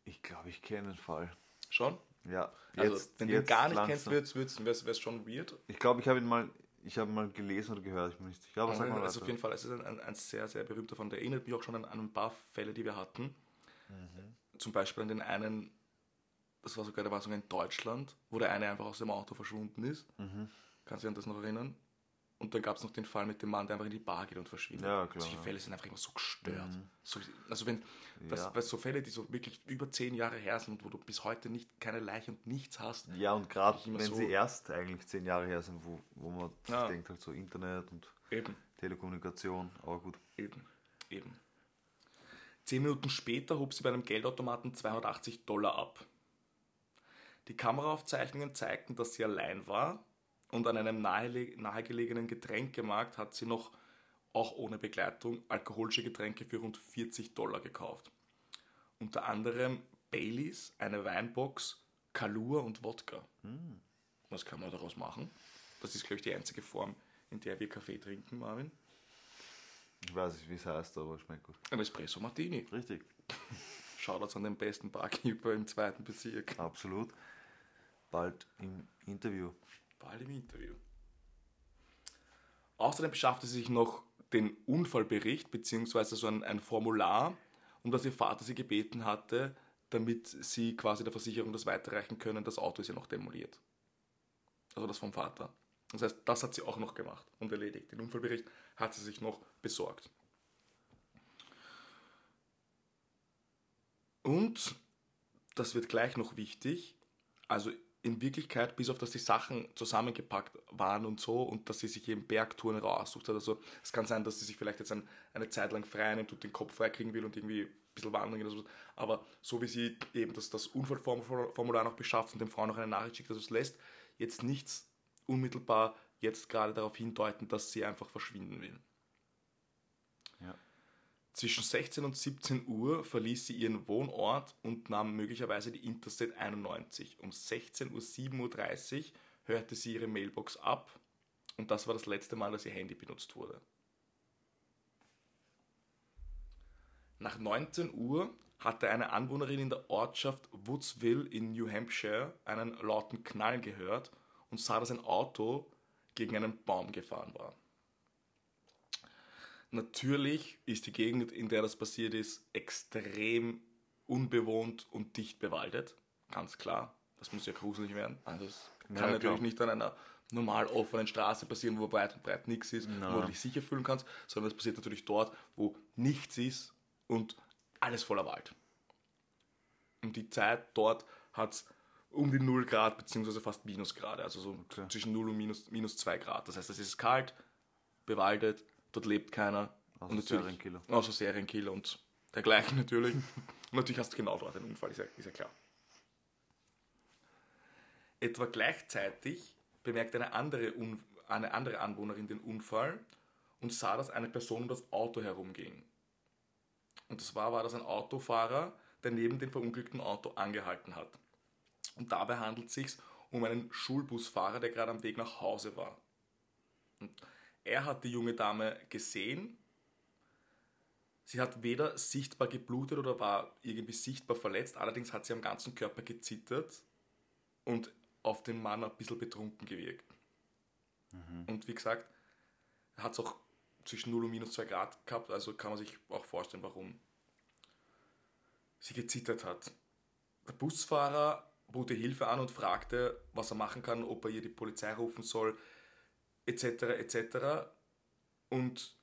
[SPEAKER 2] ich glaube, ich kenne den Fall.
[SPEAKER 1] Schon?
[SPEAKER 2] Ja,
[SPEAKER 1] Also,
[SPEAKER 2] jetzt,
[SPEAKER 1] wenn du ihn
[SPEAKER 2] jetzt
[SPEAKER 1] gar nicht
[SPEAKER 2] langsam.
[SPEAKER 1] kennst, wäre es schon weird.
[SPEAKER 2] Ich glaube, ich habe ihn mal, ich habe mal gelesen oder gehört. Ich bin nicht sicher. Aber sag mal
[SPEAKER 1] also auf jeden Fall, es ist ein, ein, ein sehr, sehr berühmter von der erinnert mich auch schon an, an ein paar Fälle, die wir hatten.
[SPEAKER 2] Mhm.
[SPEAKER 1] Zum Beispiel an den einen, das war sogar, der war sogar in Deutschland, wo der eine einfach aus dem Auto verschwunden ist.
[SPEAKER 2] Mhm.
[SPEAKER 1] Kannst du dich an das noch erinnern? Und dann gab es noch den Fall mit dem Mann, der einfach in die Bar geht und verschwindet.
[SPEAKER 2] Ja, klar,
[SPEAKER 1] Solche
[SPEAKER 2] ja.
[SPEAKER 1] Fälle sind einfach immer so gestört.
[SPEAKER 2] Mhm.
[SPEAKER 1] So, also wenn, das,
[SPEAKER 2] Ja.
[SPEAKER 1] so Fälle, die so wirklich über zehn Jahre her sind, wo du bis heute nicht keine Leiche und nichts hast,
[SPEAKER 2] Ja, und gerade wenn
[SPEAKER 1] so-
[SPEAKER 2] sie erst eigentlich zehn Jahre her sind, wo, wo man
[SPEAKER 1] Ja.
[SPEAKER 2] denkt, halt so Internet und
[SPEAKER 1] eben.
[SPEAKER 2] Telekommunikation, aber gut.
[SPEAKER 1] Eben, eben. Zehn Minuten später hob sie bei einem Geldautomaten 280 Dollar ab. Die Kameraaufzeichnungen zeigten, dass sie allein war und an einem nahegelegenen Getränkemarkt hat sie noch, auch ohne Begleitung, alkoholische Getränke für rund 40 Dollar gekauft. Unter anderem Baileys, eine Weinbox, Kalua und Wodka. Was kann man daraus machen? Das ist, glaube ich, die einzige Form, in der wir Kaffee trinken, Marvin.
[SPEAKER 2] Ich weiß nicht, wie es heißt, aber es schmeckt gut.
[SPEAKER 1] Ein Espresso Martini.
[SPEAKER 2] Richtig, <laughs>
[SPEAKER 1] Shoutouts an den besten Barkeeper im zweiten Bezirk.
[SPEAKER 2] absolut. Bald im Interview.
[SPEAKER 1] Bald im Interview. Außerdem beschaffte sie sich noch den Unfallbericht beziehungsweise so ein, ein Formular, um das ihr Vater sie gebeten hatte, damit sie quasi der Versicherung das weiterreichen können. Das Auto ist ja noch demoliert. Also das vom Vater. Das heißt, das hat sie auch noch gemacht und erledigt. Den Unfallbericht hat sie sich noch besorgt. Und, das wird gleich noch wichtig, also in Wirklichkeit, bis auf dass die Sachen zusammengepackt waren und so und dass sie sich eben Bergtouren raussucht hat. Also es kann sein, dass sie sich vielleicht jetzt ein, eine Zeit lang frei nimmt und den Kopf frei kriegen will und irgendwie ein bisschen wandern so. Aber so wie sie eben das, das Unfallformular noch beschafft und dem Frau noch eine Nachricht schickt, dass es lässt, jetzt nichts unmittelbar jetzt gerade darauf hindeuten, dass sie einfach verschwinden will. Zwischen 16 und 17 Uhr verließ sie ihren Wohnort und nahm möglicherweise die Interstate 91. Um 16.37 Uhr hörte sie ihre Mailbox ab und das war das letzte Mal, dass ihr Handy benutzt wurde. Nach 19 Uhr hatte eine Anwohnerin in der Ortschaft Woodsville in New Hampshire einen lauten Knall gehört und sah, dass ein Auto gegen einen Baum gefahren war. Natürlich ist die Gegend, in der das passiert ist, extrem unbewohnt und dicht bewaldet. Ganz klar. Das muss ja gruselig werden. Also es kann
[SPEAKER 2] Ja,
[SPEAKER 1] natürlich
[SPEAKER 2] klar.
[SPEAKER 1] nicht an einer normal offenen Straße passieren, wo weit und breit nichts ist, wo du dich sicher fühlen kannst, sondern es passiert natürlich dort, wo nichts ist und alles voller Wald. Und die Zeit dort hat es um die 0 Grad beziehungsweise fast Minusgrade, also so
[SPEAKER 2] Okay.
[SPEAKER 1] zwischen 0 und minus, minus 2 Grad. Das heißt, es ist kalt, bewaldet, dort lebt keiner.
[SPEAKER 2] Außer
[SPEAKER 1] natürlich,
[SPEAKER 2] Serienkiller.
[SPEAKER 1] Außer Serienkiller und dergleichen natürlich. und natürlich hast du genau dort einen Unfall, ist ja, ist ja klar. Etwa gleichzeitig bemerkt eine andere, Un eine andere Anwohnerin den Unfall und sah, dass eine Person um das Auto herumging. Und zwar war das ein Autofahrer, der neben dem verunglückten Auto angehalten hat. Und dabei handelt es sich um einen Schulbusfahrer, der gerade am Weg nach Hause war. Und er hat die junge Dame gesehen, Sie hat weder sichtbar geblutet oder war irgendwie sichtbar verletzt, allerdings hat sie am ganzen Körper gezittert und auf den Mann ein bisschen betrunken gewirkt. Und wie gesagt, hat es auch zwischen 0 und minus 2 Grad gehabt, also kann man sich auch vorstellen, warum sie gezittert hat. Der Busfahrer bot ihr Hilfe an und fragte, was er machen kann, ob er ihr die Polizei rufen soll, etc. etc. Und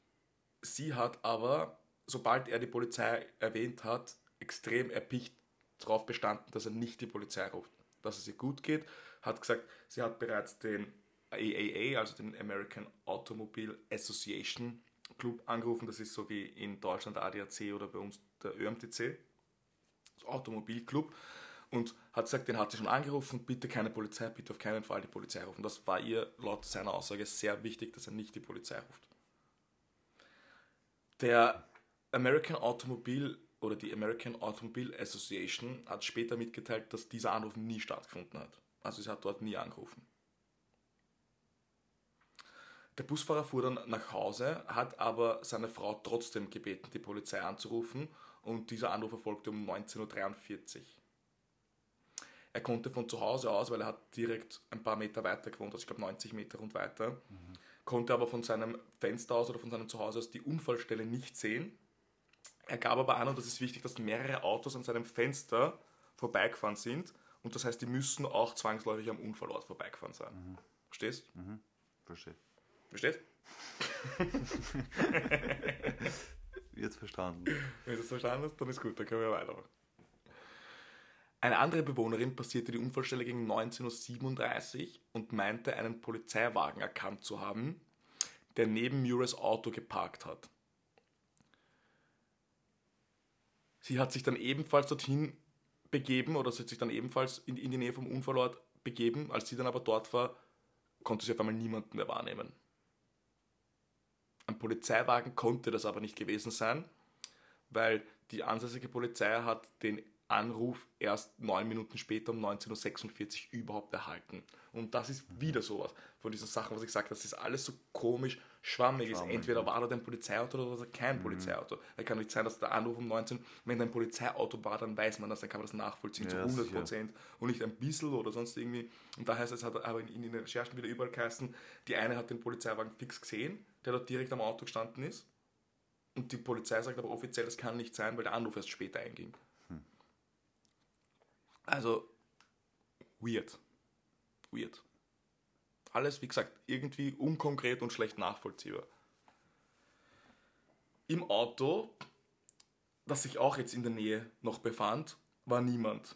[SPEAKER 1] sie hat aber, sobald er die Polizei erwähnt hat, extrem erpicht darauf bestanden, dass er nicht die Polizei ruft, dass es ihr gut geht, hat gesagt, sie hat bereits den AAA, also den American Automobile Association Club angerufen, das ist so wie in Deutschland der ADAC oder bei uns der ÖMTC, das Automobilclub, und hat gesagt, den hat sie schon angerufen, bitte keine Polizei, bitte auf keinen Fall die Polizei rufen. Das war ihr laut seiner Aussage sehr wichtig, dass er nicht die Polizei ruft. Der American Automobile oder die American Automobile Association hat später mitgeteilt, dass dieser Anruf nie stattgefunden hat. Also sie hat dort nie angerufen. Der Busfahrer fuhr dann nach Hause, hat aber seine Frau trotzdem gebeten, die Polizei anzurufen und dieser Anruf erfolgte um 19.43 Uhr. Er konnte von zu Hause aus, weil er hat direkt ein paar Meter weiter gewohnt, also ich glaube 90 Meter und weiter, konnte aber von seinem Fenster aus oder von seinem Zuhause aus die Unfallstelle nicht sehen. Er gab aber an, und das ist wichtig, dass mehrere Autos an seinem Fenster vorbeigefahren sind und das heißt, die müssen auch zwangsläufig am Unfallort vorbeigefahren sein. Verstehst?
[SPEAKER 2] Verstehe.
[SPEAKER 1] Verstehst? <laughs>
[SPEAKER 2] Jetzt verstanden.
[SPEAKER 1] Wenn du das verstanden hast, dann ist gut, dann können wir weitermachen. Eine andere Bewohnerin passierte die Unfallstelle gegen 19.37 Uhr und meinte, einen Polizeiwagen erkannt zu haben, der neben Murrays Auto geparkt hat. Sie hat sich dann ebenfalls dorthin begeben oder sie hat sich dann ebenfalls in, in die Nähe vom Unfallort begeben. Als sie dann aber dort war, konnte sie auf einmal niemanden mehr wahrnehmen. Ein Polizeiwagen konnte das aber nicht gewesen sein, weil die ansässige Polizei hat den Anruf erst neun Minuten später um 19.46 Uhr überhaupt erhalten. Und das ist wieder sowas von diesen Sachen, was ich sage, das ist alles so komisch schwammig ist.
[SPEAKER 2] Schwammig,
[SPEAKER 1] Entweder
[SPEAKER 2] ja.
[SPEAKER 1] war da ein Polizeiauto oder war da kein Polizeiauto. Es kann nicht sein, dass der Anruf um 19, wenn da ein Polizeiauto war, dann weiß man das, dann kann man das nachvollziehen zu
[SPEAKER 2] Ja,
[SPEAKER 1] 100
[SPEAKER 2] sicher.
[SPEAKER 1] Prozent und nicht ein bisschen oder sonst irgendwie. Und da heißt es, hat aber in, in den Recherchen wieder überall geheißen, die eine hat den Polizeiwagen fix gesehen, der dort direkt am Auto gestanden ist. Und die Polizei sagt aber offiziell, das kann nicht sein, weil der Anruf erst später einging. Also, weird. Weird. Alles, wie gesagt, irgendwie unkonkret und schlecht nachvollziehbar. Im Auto, das sich auch jetzt in der Nähe noch befand, war niemand.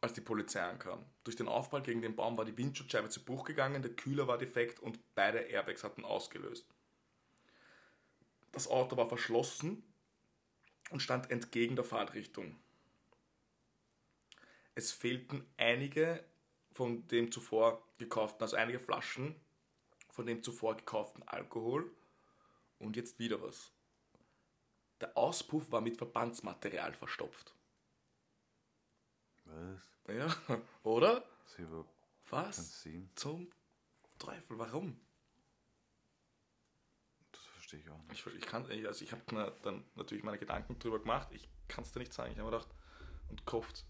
[SPEAKER 1] Als die Polizei ankam. Durch den Aufprall gegen den Baum war die Windschutzscheibe zu Bruch gegangen, der Kühler war defekt und beide Airbags hatten ausgelöst. Das Auto war verschlossen und stand entgegen der Fahrtrichtung. Es fehlten einige von dem zuvor gekauften, also einige Flaschen von dem zuvor gekauften Alkohol. Und jetzt wieder was. Der Auspuff war mit Verbandsmaterial verstopft.
[SPEAKER 2] Was?
[SPEAKER 1] Ja, <laughs> oder?
[SPEAKER 2] Überhaupt
[SPEAKER 1] Was? Zum Teufel, warum?
[SPEAKER 2] Das verstehe ich auch nicht.
[SPEAKER 1] Ich, ich kann, also ich habe mir dann natürlich meine Gedanken drüber gemacht. Ich kann es dir nicht sagen. Ich habe mir gedacht, und gehofft,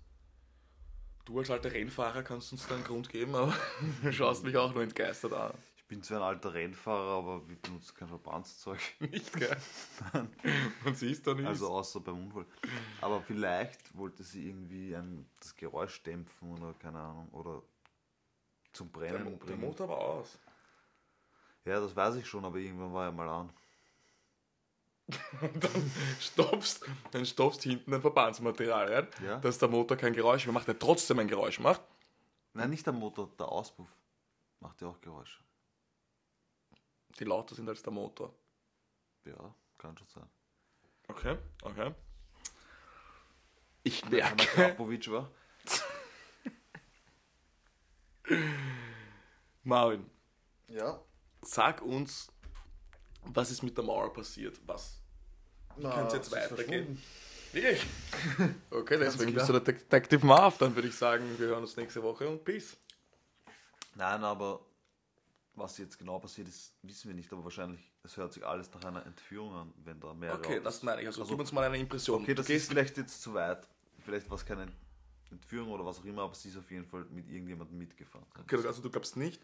[SPEAKER 1] du als alter Rennfahrer kannst uns da einen Grund geben, aber du <laughs> schaust mich auch nur entgeistert an.
[SPEAKER 2] Ich bin zwar ein alter Rennfahrer, aber wir benutzen kein Verbandszeug. <laughs>
[SPEAKER 1] Nicht, gell? Und sie ist da nicht.
[SPEAKER 2] Also außer beim Unfall. Aber vielleicht wollte sie irgendwie ein, das Geräusch dämpfen oder keine Ahnung. Oder zum
[SPEAKER 1] der,
[SPEAKER 2] Brennen
[SPEAKER 1] der
[SPEAKER 2] bringen.
[SPEAKER 1] Motor war aus.
[SPEAKER 2] Ja, das weiß ich schon, aber irgendwann war er mal an. <laughs>
[SPEAKER 1] Dann stoppst, dann stoppst hinten ein Verbandsmaterial rein,
[SPEAKER 2] Ja.
[SPEAKER 1] dass der Motor kein Geräusch mehr macht, der trotzdem ein Geräusch macht.
[SPEAKER 2] Nein, nicht der Motor, der Auspuff macht ja auch Geräusche.
[SPEAKER 1] Die lauter sind als der Motor.
[SPEAKER 2] Ja, kann schon sein.
[SPEAKER 1] Okay, okay. Ich
[SPEAKER 2] er
[SPEAKER 1] merke,
[SPEAKER 2] Krapovic war. <laughs>
[SPEAKER 1] Marvin,
[SPEAKER 2] Ja.
[SPEAKER 1] sag uns, was ist mit der Mauer passiert? Was? Wie kann es jetzt weitergehen? Wirklich? <laughs> Okay, deswegen bist du der Detective Marv. Dann würde ich sagen, wir hören uns nächste Woche und Peace.
[SPEAKER 2] Nein, aber Was jetzt genau passiert ist, wissen wir nicht, aber wahrscheinlich, es hört sich alles nach einer Entführung an, wenn da mehrere
[SPEAKER 1] Okay, das meine ich. Also,
[SPEAKER 2] Also-
[SPEAKER 1] gib uns mal eine Impression.
[SPEAKER 2] Okay, das ist vielleicht jetzt zu weit. Vielleicht war es keine Entführung oder was auch immer, aber sie ist auf jeden Fall mit irgendjemandem mitgefahren.
[SPEAKER 1] Okay, also du glaubst nicht.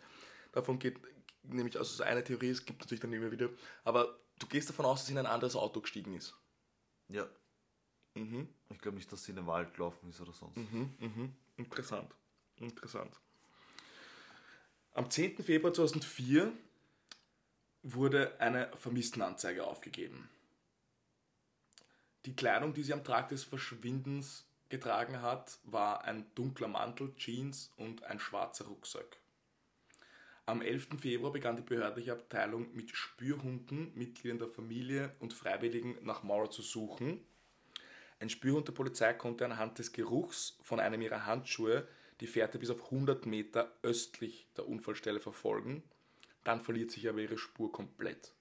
[SPEAKER 1] Davon geht nämlich, also so eine Theorie, es gibt natürlich dann immer wieder, aber du gehst davon aus, dass sie in ein anderes Auto gestiegen ist.
[SPEAKER 2] Ja,
[SPEAKER 1] Mhm,
[SPEAKER 2] ich glaube nicht, dass sie in den Wald gelaufen ist oder sonst.
[SPEAKER 1] mhm, mhm. Interessant. Interessant. Am 10. Februar 2004 wurde eine Vermisstenanzeige aufgegeben. Die Kleidung, die sie am Tag des Verschwindens getragen hat, war ein dunkler Mantel, Jeans und ein schwarzer Rucksack. Am 11. Februar begann die behördliche Abteilung mit Spürhunden, Mitgliedern der Familie und Freiwilligen nach Maura zu suchen. Ein Spürhund der Polizei konnte anhand des Geruchs von einem ihrer Handschuhe die Fährte bis auf 100 Meter östlich der Unfallstelle verfolgen. Dann verliert sich aber ihre Spur komplett.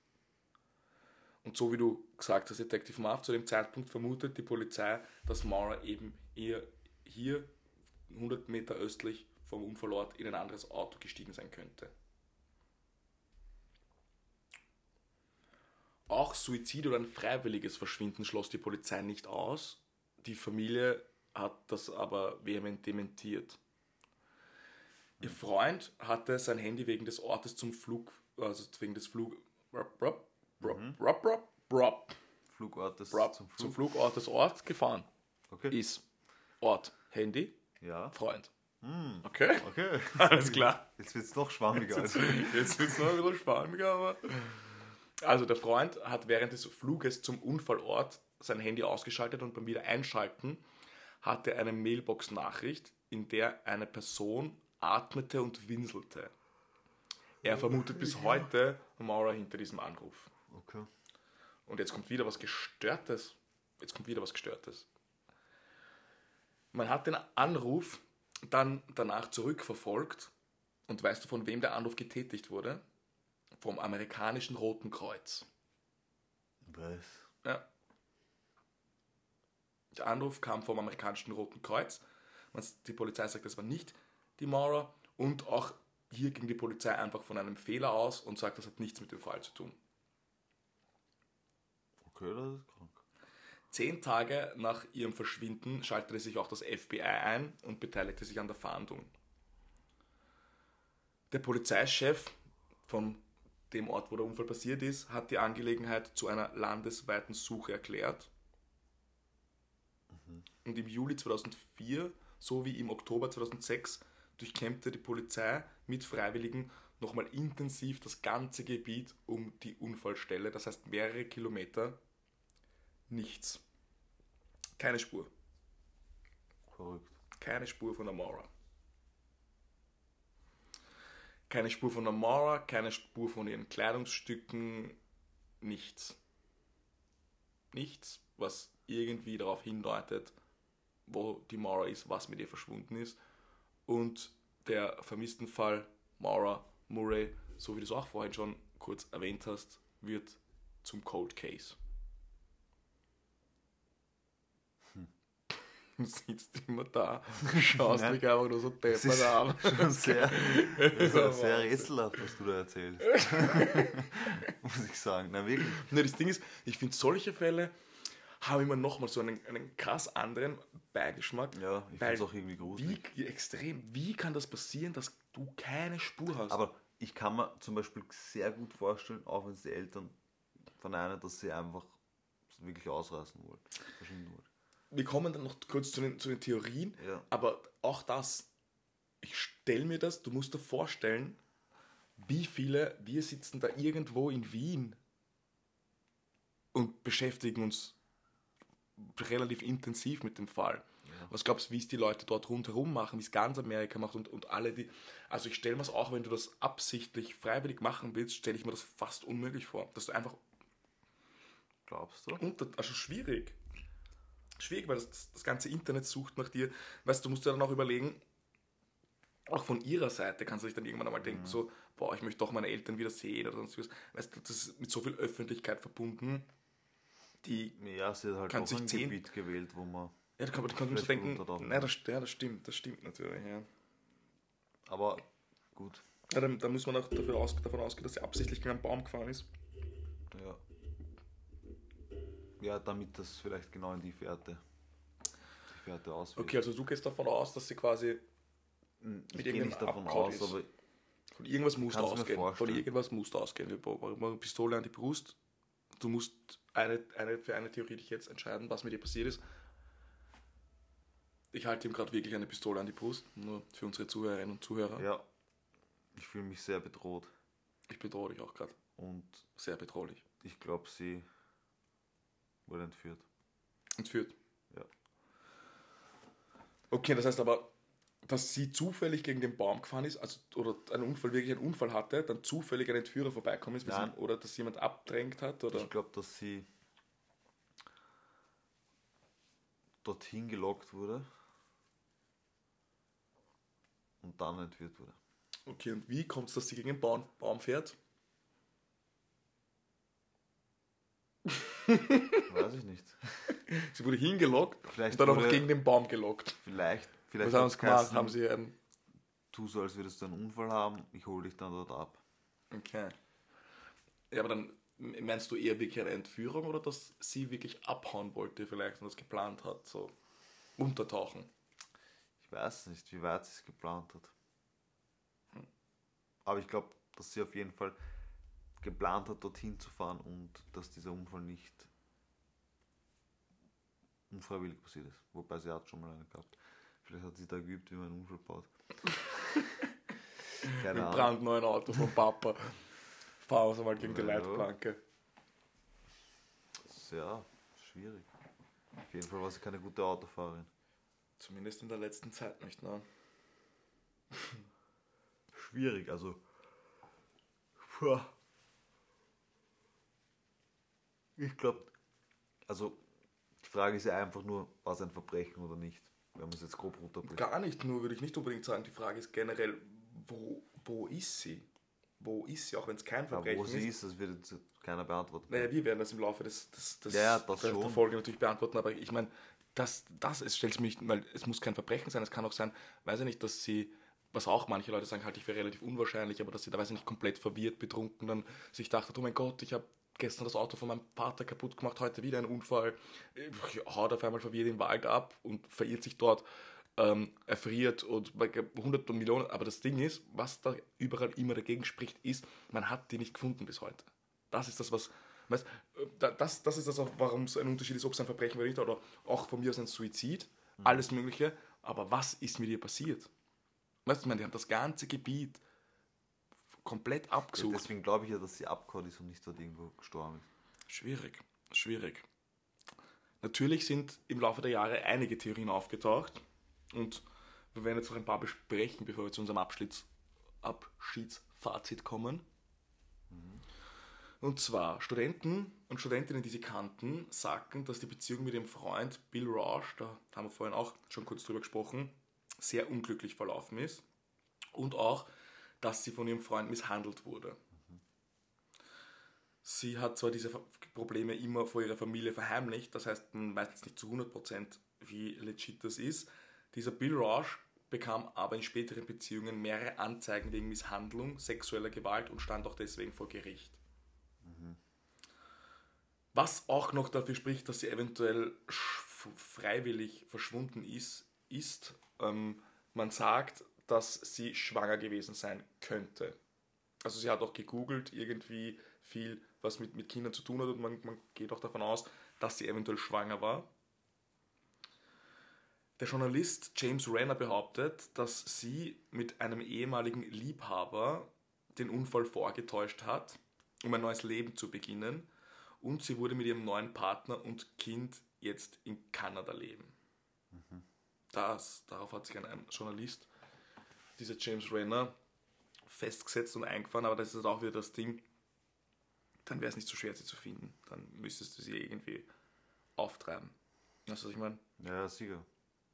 [SPEAKER 1] Und so wie du gesagt hast, Detective Marv, zu dem Zeitpunkt vermutet die Polizei, dass Maura eben eher hier 100 Meter östlich vom Unfallort in ein anderes Auto gestiegen sein könnte. Auch Suizid oder ein freiwilliges Verschwinden schloss die Polizei nicht aus. Die Familie hat das aber vehement dementiert. Ihr Freund hatte sein Handy wegen des Ortes zum Flug, also wegen des Flug, brop, brop, brop, brop, brop, brop,
[SPEAKER 2] Flugort des,
[SPEAKER 1] brop,
[SPEAKER 2] zum
[SPEAKER 1] zum
[SPEAKER 2] Flug.
[SPEAKER 1] Flugort des Orts gefahren.
[SPEAKER 2] Okay.
[SPEAKER 1] Ist Ort, Handy,
[SPEAKER 2] Ja.
[SPEAKER 1] Freund.
[SPEAKER 2] Hm,
[SPEAKER 1] Okay,
[SPEAKER 2] Okay. <laughs>
[SPEAKER 1] alles klar.
[SPEAKER 2] Jetzt wird es doch schwammiger.
[SPEAKER 1] Jetzt wird es noch ein bisschen spannender, aber. Also, der Freund hat während des Fluges zum Unfallort sein Handy ausgeschaltet und beim Wiedereinschalten hatte er eine Mailbox-Nachricht, in der eine Person atmete und winselte. Er vermutet bis heute Maura hinter diesem Anruf.
[SPEAKER 2] Okay.
[SPEAKER 1] Und jetzt kommt wieder was Gestörtes. Jetzt kommt wieder was Gestörtes. Man hat den Anruf dann danach zurückverfolgt. Und weißt du, von wem der Anruf getätigt wurde? Vom amerikanischen Roten Kreuz.
[SPEAKER 2] Was?
[SPEAKER 1] Ja. Der Anruf kam vom amerikanischen Roten Kreuz. Die Polizei sagt, das war nicht die Maurer. Und auch hier ging die Polizei einfach von einem Fehler aus und sagt, das hat nichts mit dem Fall zu tun.
[SPEAKER 2] Okay, das ist krank.
[SPEAKER 1] Zehn Tage nach ihrem Verschwinden schaltete sich auch das FBI ein und beteiligte sich an der Fahndung. Der Polizeichef von dem Ort, wo der Unfall passiert ist, hat die Angelegenheit zu einer landesweiten Suche erklärt. Und im Juli 2004 sowie im Oktober 2006 durchkämmte die Polizei mit Freiwilligen nochmal intensiv das ganze Gebiet um die Unfallstelle, das heißt mehrere Kilometer Nichts. Keine Spur.
[SPEAKER 2] Verrückt.
[SPEAKER 1] Keine Spur von der Maurer. Keine Spur von der Maurer, keine Spur von ihren Kleidungsstücken, nichts. Nichts, was irgendwie darauf hindeutet, wo die Maurer ist, was mit ihr verschwunden ist. Und der vermissten Fall Maurer Murray, so wie du es auch vorhin schon kurz erwähnt hast, wird zum Cold Case. <laughs> Du sitzt immer da, <laughs> schaust
[SPEAKER 2] Nein.
[SPEAKER 1] mich einfach nur so deppert an. <laughs>
[SPEAKER 2] schon sehr,
[SPEAKER 1] Ja,
[SPEAKER 2] ja sehr
[SPEAKER 1] Wahnsinn.
[SPEAKER 2] rätselhaft, was du da erzählst. Muss ich sagen. Na wirklich.
[SPEAKER 1] Ne, das Ding ist, ich finde, solche Fälle haben immer nochmal so einen, einen krass anderen Beigeschmack.
[SPEAKER 2] Ja, ich finde es auch irgendwie gruselig.
[SPEAKER 1] Wie extrem, wie kann das passieren, dass du keine Spur hast?
[SPEAKER 2] Aber ich kann mir zum Beispiel sehr gut vorstellen, auch wenn es die Eltern verneinen, dass sie einfach wirklich ausreißen wollten.
[SPEAKER 1] Wir kommen dann noch kurz zu den, zu den Theorien,
[SPEAKER 2] Ja.
[SPEAKER 1] aber auch das, ich stelle mir das, du musst dir vorstellen, wie viele, wir sitzen da irgendwo in Wien und beschäftigen uns relativ intensiv mit dem Fall. Was glaubst du, wie es die Leute dort rundherum machen, wie es ganz Amerika macht und, und alle die. Also ich stelle mir es auch, wenn du das absichtlich freiwillig machen willst, stelle ich mir das fast unmöglich vor. Dass du einfach
[SPEAKER 2] Glaubst du?
[SPEAKER 1] unter, also schwierig. Schwierig, weil das, das ganze Internet sucht nach dir. Weißt du, musst dir dann auch überlegen, auch von ihrer Seite kannst du dich dann irgendwann einmal denken, so, boah, ich möchte doch meine Eltern wieder sehen oder sonst was. Weißt du, das ist mit so viel Öffentlichkeit verbunden, die,
[SPEAKER 2] Ja, sie hat halt
[SPEAKER 1] Kann
[SPEAKER 2] auch
[SPEAKER 1] sich
[SPEAKER 2] ein
[SPEAKER 1] zehn-
[SPEAKER 2] Gebiet gewählt, wo man.
[SPEAKER 1] ja, da kann man, da kann man
[SPEAKER 2] Vielleicht
[SPEAKER 1] denken, nein, das, ja, das stimmt, das stimmt natürlich, ja.
[SPEAKER 2] Aber gut.
[SPEAKER 1] Ja, dann, dann muss man auch dafür aus, davon ausgehen, dass sie absichtlich gegen einen Baum gefahren ist.
[SPEAKER 2] Ja. Damit das vielleicht genau in die Fährte, die Fährte auswirkt.
[SPEAKER 1] Okay, also du gehst davon aus, dass sie quasi
[SPEAKER 2] Hm, Ich gehe nicht davon
[SPEAKER 1] Abgrund
[SPEAKER 2] aus,
[SPEAKER 1] ist.
[SPEAKER 2] aber
[SPEAKER 1] von irgendwas musst du ausgehen. Von irgendwas musst du ausgehen. Wir brauchen eine Pistole an die Brust. Du musst eine, eine, für eine Theorie dich jetzt entscheiden, was mit dir passiert ist. Ich halte ihm gerade wirklich eine Pistole an die Brust, nur für unsere Zuhörerinnen und Zuhörer.
[SPEAKER 2] ja, ich fühle mich sehr bedroht.
[SPEAKER 1] Ich bedrohe dich auch gerade.
[SPEAKER 2] Und
[SPEAKER 1] Sehr bedrohlich.
[SPEAKER 2] ich glaube, sie wurde entführt.
[SPEAKER 1] Entführt.
[SPEAKER 2] Ja.
[SPEAKER 1] Okay, das heißt aber, dass sie zufällig gegen den Baum gefahren ist, also oder einen Unfall, wirklich einen Unfall hatte, dann zufällig ein Entführer vorbeikommen ist,
[SPEAKER 2] Nein.
[SPEAKER 1] sie, oder dass jemand abdrängt hat, oder?
[SPEAKER 2] Ich glaube, dass sie dorthin gelockt wurde und dann entführt wurde.
[SPEAKER 1] Okay, und wie kommt es, dass sie gegen den Baum, Baum fährt?
[SPEAKER 2] Weiß ich nicht. <laughs>
[SPEAKER 1] Sie wurde hingelockt
[SPEAKER 2] Vielleicht
[SPEAKER 1] und dann auch gegen den Baum gelockt.
[SPEAKER 2] Vielleicht, vielleicht
[SPEAKER 1] Was haben sie gemacht? Haben sie einen.
[SPEAKER 2] tu so, als würdest du einen Unfall haben, ich hole dich dann dort ab.
[SPEAKER 1] Okay. Ja, aber dann meinst du eher wirklich eine Entführung oder dass sie wirklich abhauen wollte, vielleicht und das geplant hat, so untertauchen?
[SPEAKER 2] Ich weiß nicht, wie weit sie es geplant hat. Aber ich glaube, dass sie auf jeden Fall geplant hat, dorthin zu fahren und dass dieser Unfall nicht unfreiwillig passiert ist. Wobei sie hat schon mal einen gehabt. Vielleicht hat sie da geübt, wie man einen Unfall baut. <laughs> Keine
[SPEAKER 1] Im
[SPEAKER 2] Ahnung.
[SPEAKER 1] brandneuen Auto vom Papa. Fahren wir so mal gegen die. Leitplanke.
[SPEAKER 2] Sehr schwierig. Auf jeden Fall war sie keine gute Autofahrerin.
[SPEAKER 1] Zumindest in der letzten Zeit nicht, ne?
[SPEAKER 2] Schwierig, also. Puh. Ich glaube, also die Frage ist ja einfach nur, war es ein Verbrechen oder nicht? Wenn man es jetzt grob runterbricht.
[SPEAKER 1] Gar nicht nur, würde ich nicht unbedingt sagen. Die Frage ist generell, wo, wo ist sie? Wo ist sie, auch wenn es kein Verbrechen
[SPEAKER 2] wo sie
[SPEAKER 1] ist?
[SPEAKER 2] ist, das wird jetzt keiner beantworten.
[SPEAKER 1] Naja, wir werden das im Laufe des, des, des,
[SPEAKER 2] Ja, ja, das
[SPEAKER 1] der, der. Folge natürlich beantworten, aber ich meine, das, das ist, stellt mich, weil es muss kein Verbrechen sein, es kann auch sein, weiß ich nicht, dass sie, was auch manche Leute sagen, halte ich für relativ unwahrscheinlich, aber dass sie da, weiß ich nicht, komplett verwirrt, betrunken dann sich dachte, oh mein Gott, ich habe gestern das Auto von meinem Vater kaputt gemacht, heute wieder ein Unfall, Ich haut auf einmal verwirrt den Wald ab und verirrt sich dort, ähm, erfriert und bei hundert Millionen, aber das Ding ist, was da überall immer dagegen spricht, ist, man hat die nicht gefunden bis heute. Das ist das, was. Weißt, da- das, das ist das, auch, warum es ein Unterschied ist, ob es ein Verbrechen oder nicht, oder auch von mir aus ein Suizid, alles Mögliche. Aber was ist mit ihr passiert? Weißt du, ich meine, die haben das ganze Gebiet komplett
[SPEAKER 2] Ja,
[SPEAKER 1] abgesucht.
[SPEAKER 2] deswegen glaube ich ja, dass sie abgehauen ist und nicht dort irgendwo gestorben ist.
[SPEAKER 1] Schwierig, schwierig. Natürlich sind im Laufe der Jahre einige Theorien aufgetaucht und wir werden jetzt noch ein paar besprechen, bevor wir zu unserem Abschnitt, Abschiedsfazit kommen. Und zwar, Studenten und Studentinnen, die sie kannten, sagten, dass die Beziehung mit ihrem Freund Bill Rausch, da haben wir vorhin auch schon kurz drüber gesprochen, sehr unglücklich verlaufen ist. Und auch, dass sie von ihrem Freund misshandelt wurde. Sie hat zwar diese Probleme immer vor ihrer Familie verheimlicht, das heißt, man weiß jetzt nicht zu 100% wie legit das ist. Dieser Bill Rausch bekam aber in späteren Beziehungen mehrere Anzeigen wegen Misshandlung, sexueller Gewalt und stand auch deswegen vor Gericht. Was auch noch dafür spricht, dass sie eventuell freiwillig verschwunden ist, ist, ähm, man sagt, dass sie schwanger gewesen sein könnte. Also sie hat auch gegoogelt, irgendwie viel, was mit, mit Kindern zu tun hat und man, man geht auch davon aus, dass sie eventuell schwanger war. Der Journalist James Renner behauptet, dass sie mit einem ehemaligen Liebhaber den Unfall vorgetäuscht hat, um ein neues Leben zu beginnen. Und sie wurde mit ihrem neuen Partner und Kind jetzt in Kanada leben. Das, darauf hat sich ein Journalist, dieser James Renner, festgesetzt und eingefahren, aber das ist auch wieder das Ding, dann wäre es nicht so schwer, sie zu finden. Dann müsstest du sie irgendwie auftreiben. Weißt du, was ich meine?
[SPEAKER 2] Ja, sicher.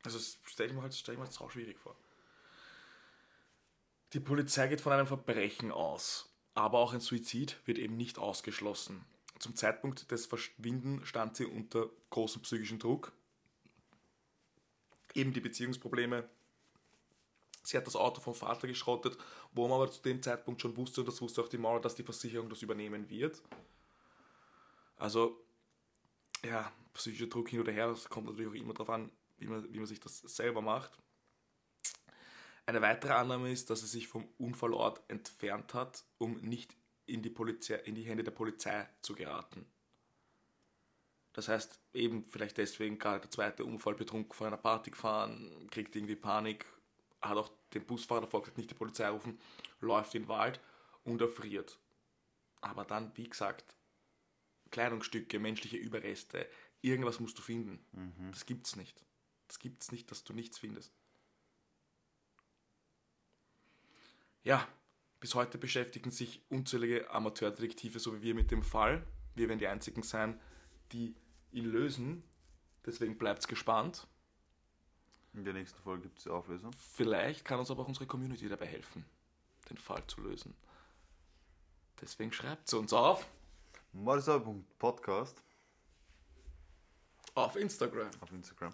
[SPEAKER 1] Also das stell ich mir halt, stell ich mir halt sau schwierig vor. Die Polizei geht von einem Verbrechen aus, aber auch ein Suizid wird eben nicht ausgeschlossen. Zum Zeitpunkt des Verschwinden stand sie unter großem psychischen Druck. Eben die Beziehungsprobleme, Sie hat das Auto vom Vater geschrottet, wo man aber zu dem Zeitpunkt schon wusste, und das wusste auch die Mauer, dass die Versicherung das übernehmen wird. Also, ja, psychischer Druck hin oder her, das kommt natürlich auch immer darauf an, wie man, wie man sich das selber macht. Eine weitere Annahme ist, dass er sich vom Unfallort entfernt hat, um nicht in die, Polizei, in die Hände der Polizei zu geraten. Das heißt, eben vielleicht deswegen gerade der zweite Unfall betrunken vor einer Party gefahren, kriegt irgendwie Panik, hat auch den Busfahrer davor gesagt, nicht die Polizei rufen, läuft in den Wald und erfriert. Aber dann, wie gesagt, Kleidungsstücke, menschliche Überreste, irgendwas musst du finden.
[SPEAKER 2] Mhm.
[SPEAKER 1] Das gibt's nicht. Das gibt's nicht, dass du nichts findest. Ja, bis heute beschäftigen sich unzählige Amateurdetektive, so wie wir, mit dem Fall. Wir werden die einzigen sein, die ihn lösen. Deswegen bleibt's gespannt.
[SPEAKER 2] In der nächsten Folge gibt es die Auflösung.
[SPEAKER 1] Vielleicht kann uns aber auch unsere Community dabei helfen, den Fall zu lösen. Deswegen schreibt zu uns auf
[SPEAKER 2] Mordisauer.podcast
[SPEAKER 1] auf Instagram
[SPEAKER 2] auf Instagram.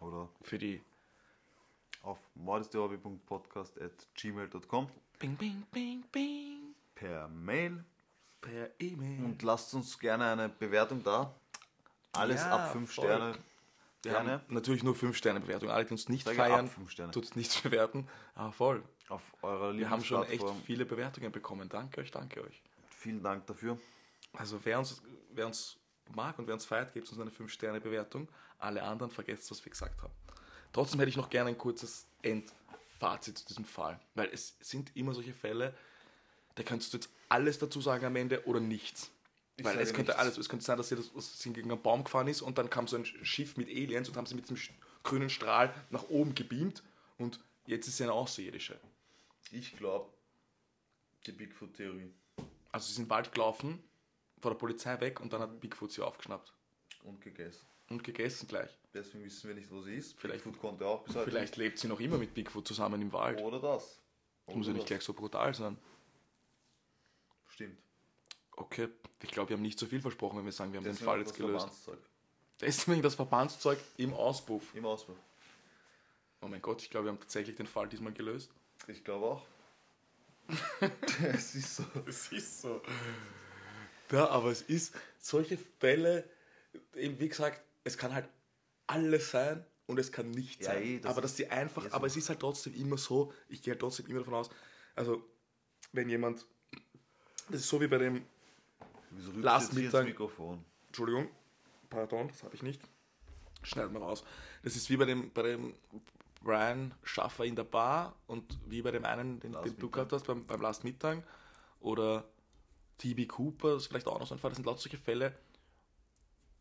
[SPEAKER 2] Oder
[SPEAKER 1] für die
[SPEAKER 2] auf mordisdehobby.podcast at gmail.com
[SPEAKER 1] Bing, bing, bing, bing
[SPEAKER 2] per Mail.
[SPEAKER 1] per E-Mail.
[SPEAKER 2] Und lasst uns gerne eine Bewertung da. Alles
[SPEAKER 1] Ja,
[SPEAKER 2] ab 5
[SPEAKER 1] voll.
[SPEAKER 2] Sterne.
[SPEAKER 1] Wir
[SPEAKER 2] Gerne.
[SPEAKER 1] haben natürlich nur 5 Sterne Bewertung. Alle, die uns nicht
[SPEAKER 2] Sage
[SPEAKER 1] feiern,
[SPEAKER 2] ab 5 Sterne.
[SPEAKER 1] tut nichts <laughs> bewerten. Aber voll.
[SPEAKER 2] Auf eurer
[SPEAKER 1] Wir haben schon echt viele Bewertungen bekommen. Danke euch, danke euch.
[SPEAKER 2] Vielen Dank dafür.
[SPEAKER 1] Also wer uns, wer uns mag und wer uns feiert, gebt uns eine 5-Sterne-Bewertung. Alle anderen vergesst, was wir gesagt haben. Trotzdem hätte ich noch gerne ein kurzes Endfazit zu diesem Fall. Weil es sind immer solche Fälle, da kannst du jetzt alles dazu sagen am Ende oder nichts.
[SPEAKER 2] Ich
[SPEAKER 1] Weil es könnte
[SPEAKER 2] nichts.
[SPEAKER 1] alles, es könnte sein, dass sie, das, dass sie gegen einen Baum gefahren ist und dann kam so ein Schiff mit Aliens und haben sie mit dem sch- grünen Strahl nach oben gebeamt und jetzt ist sie eine Außerirdische.
[SPEAKER 2] Ich glaube, die Bigfoot-Theorie.
[SPEAKER 1] Also sie sind Wald gelaufen, vor der Polizei weg und dann hat Bigfoot sie aufgeschnappt.
[SPEAKER 2] Und gegessen.
[SPEAKER 1] Und gegessen gleich.
[SPEAKER 2] Deswegen wissen wir nicht, wo sie ist.
[SPEAKER 1] Vielleicht-
[SPEAKER 2] Bigfoot konnte auch bis heute
[SPEAKER 1] Vielleicht lebt sie noch immer mit Bigfoot zusammen im Wald.
[SPEAKER 2] Oder das.
[SPEAKER 1] Das muss ja
[SPEAKER 2] Oder
[SPEAKER 1] nicht gleich so brutal sein.
[SPEAKER 2] Stimmt.
[SPEAKER 1] Okay, ich glaube, wir haben nicht so viel versprochen, wenn wir sagen, wir haben den
[SPEAKER 2] Deswegen
[SPEAKER 1] Fall
[SPEAKER 2] das
[SPEAKER 1] jetzt gelöst. Deswegen das Verbandszeug im Auspuff.
[SPEAKER 2] Im Ausbruch.
[SPEAKER 1] Oh mein Gott, ich glaube, wir haben tatsächlich den Fall diesmal gelöst.
[SPEAKER 2] Ich glaube auch. <laughs> es ist so.
[SPEAKER 1] Es ist so. Ja, aber es ist solche Fälle, eben wie gesagt, es kann halt alles sein und es kann nicht
[SPEAKER 2] Ja,
[SPEAKER 1] sein.
[SPEAKER 2] eh, das
[SPEAKER 1] aber dass die einfach,
[SPEAKER 2] ja, so.
[SPEAKER 1] aber es ist halt trotzdem immer so, ich gehe halt trotzdem immer davon aus, also wenn jemand, das ist so wie bei dem,
[SPEAKER 2] Wieso rückst
[SPEAKER 1] Last
[SPEAKER 2] du jetzt
[SPEAKER 1] Mittag-
[SPEAKER 2] Mikrofon?
[SPEAKER 1] Entschuldigung, pardon, das habe ich nicht, schneiden wir raus. Das ist wie bei dem, bei dem Brian Schaffer in der Bar und wie bei dem einen, den, den du gehabt hast, beim, beim Last Mittag oder TB Cooper, das ist vielleicht auch noch so ein Fall, das sind lauter solche Fälle,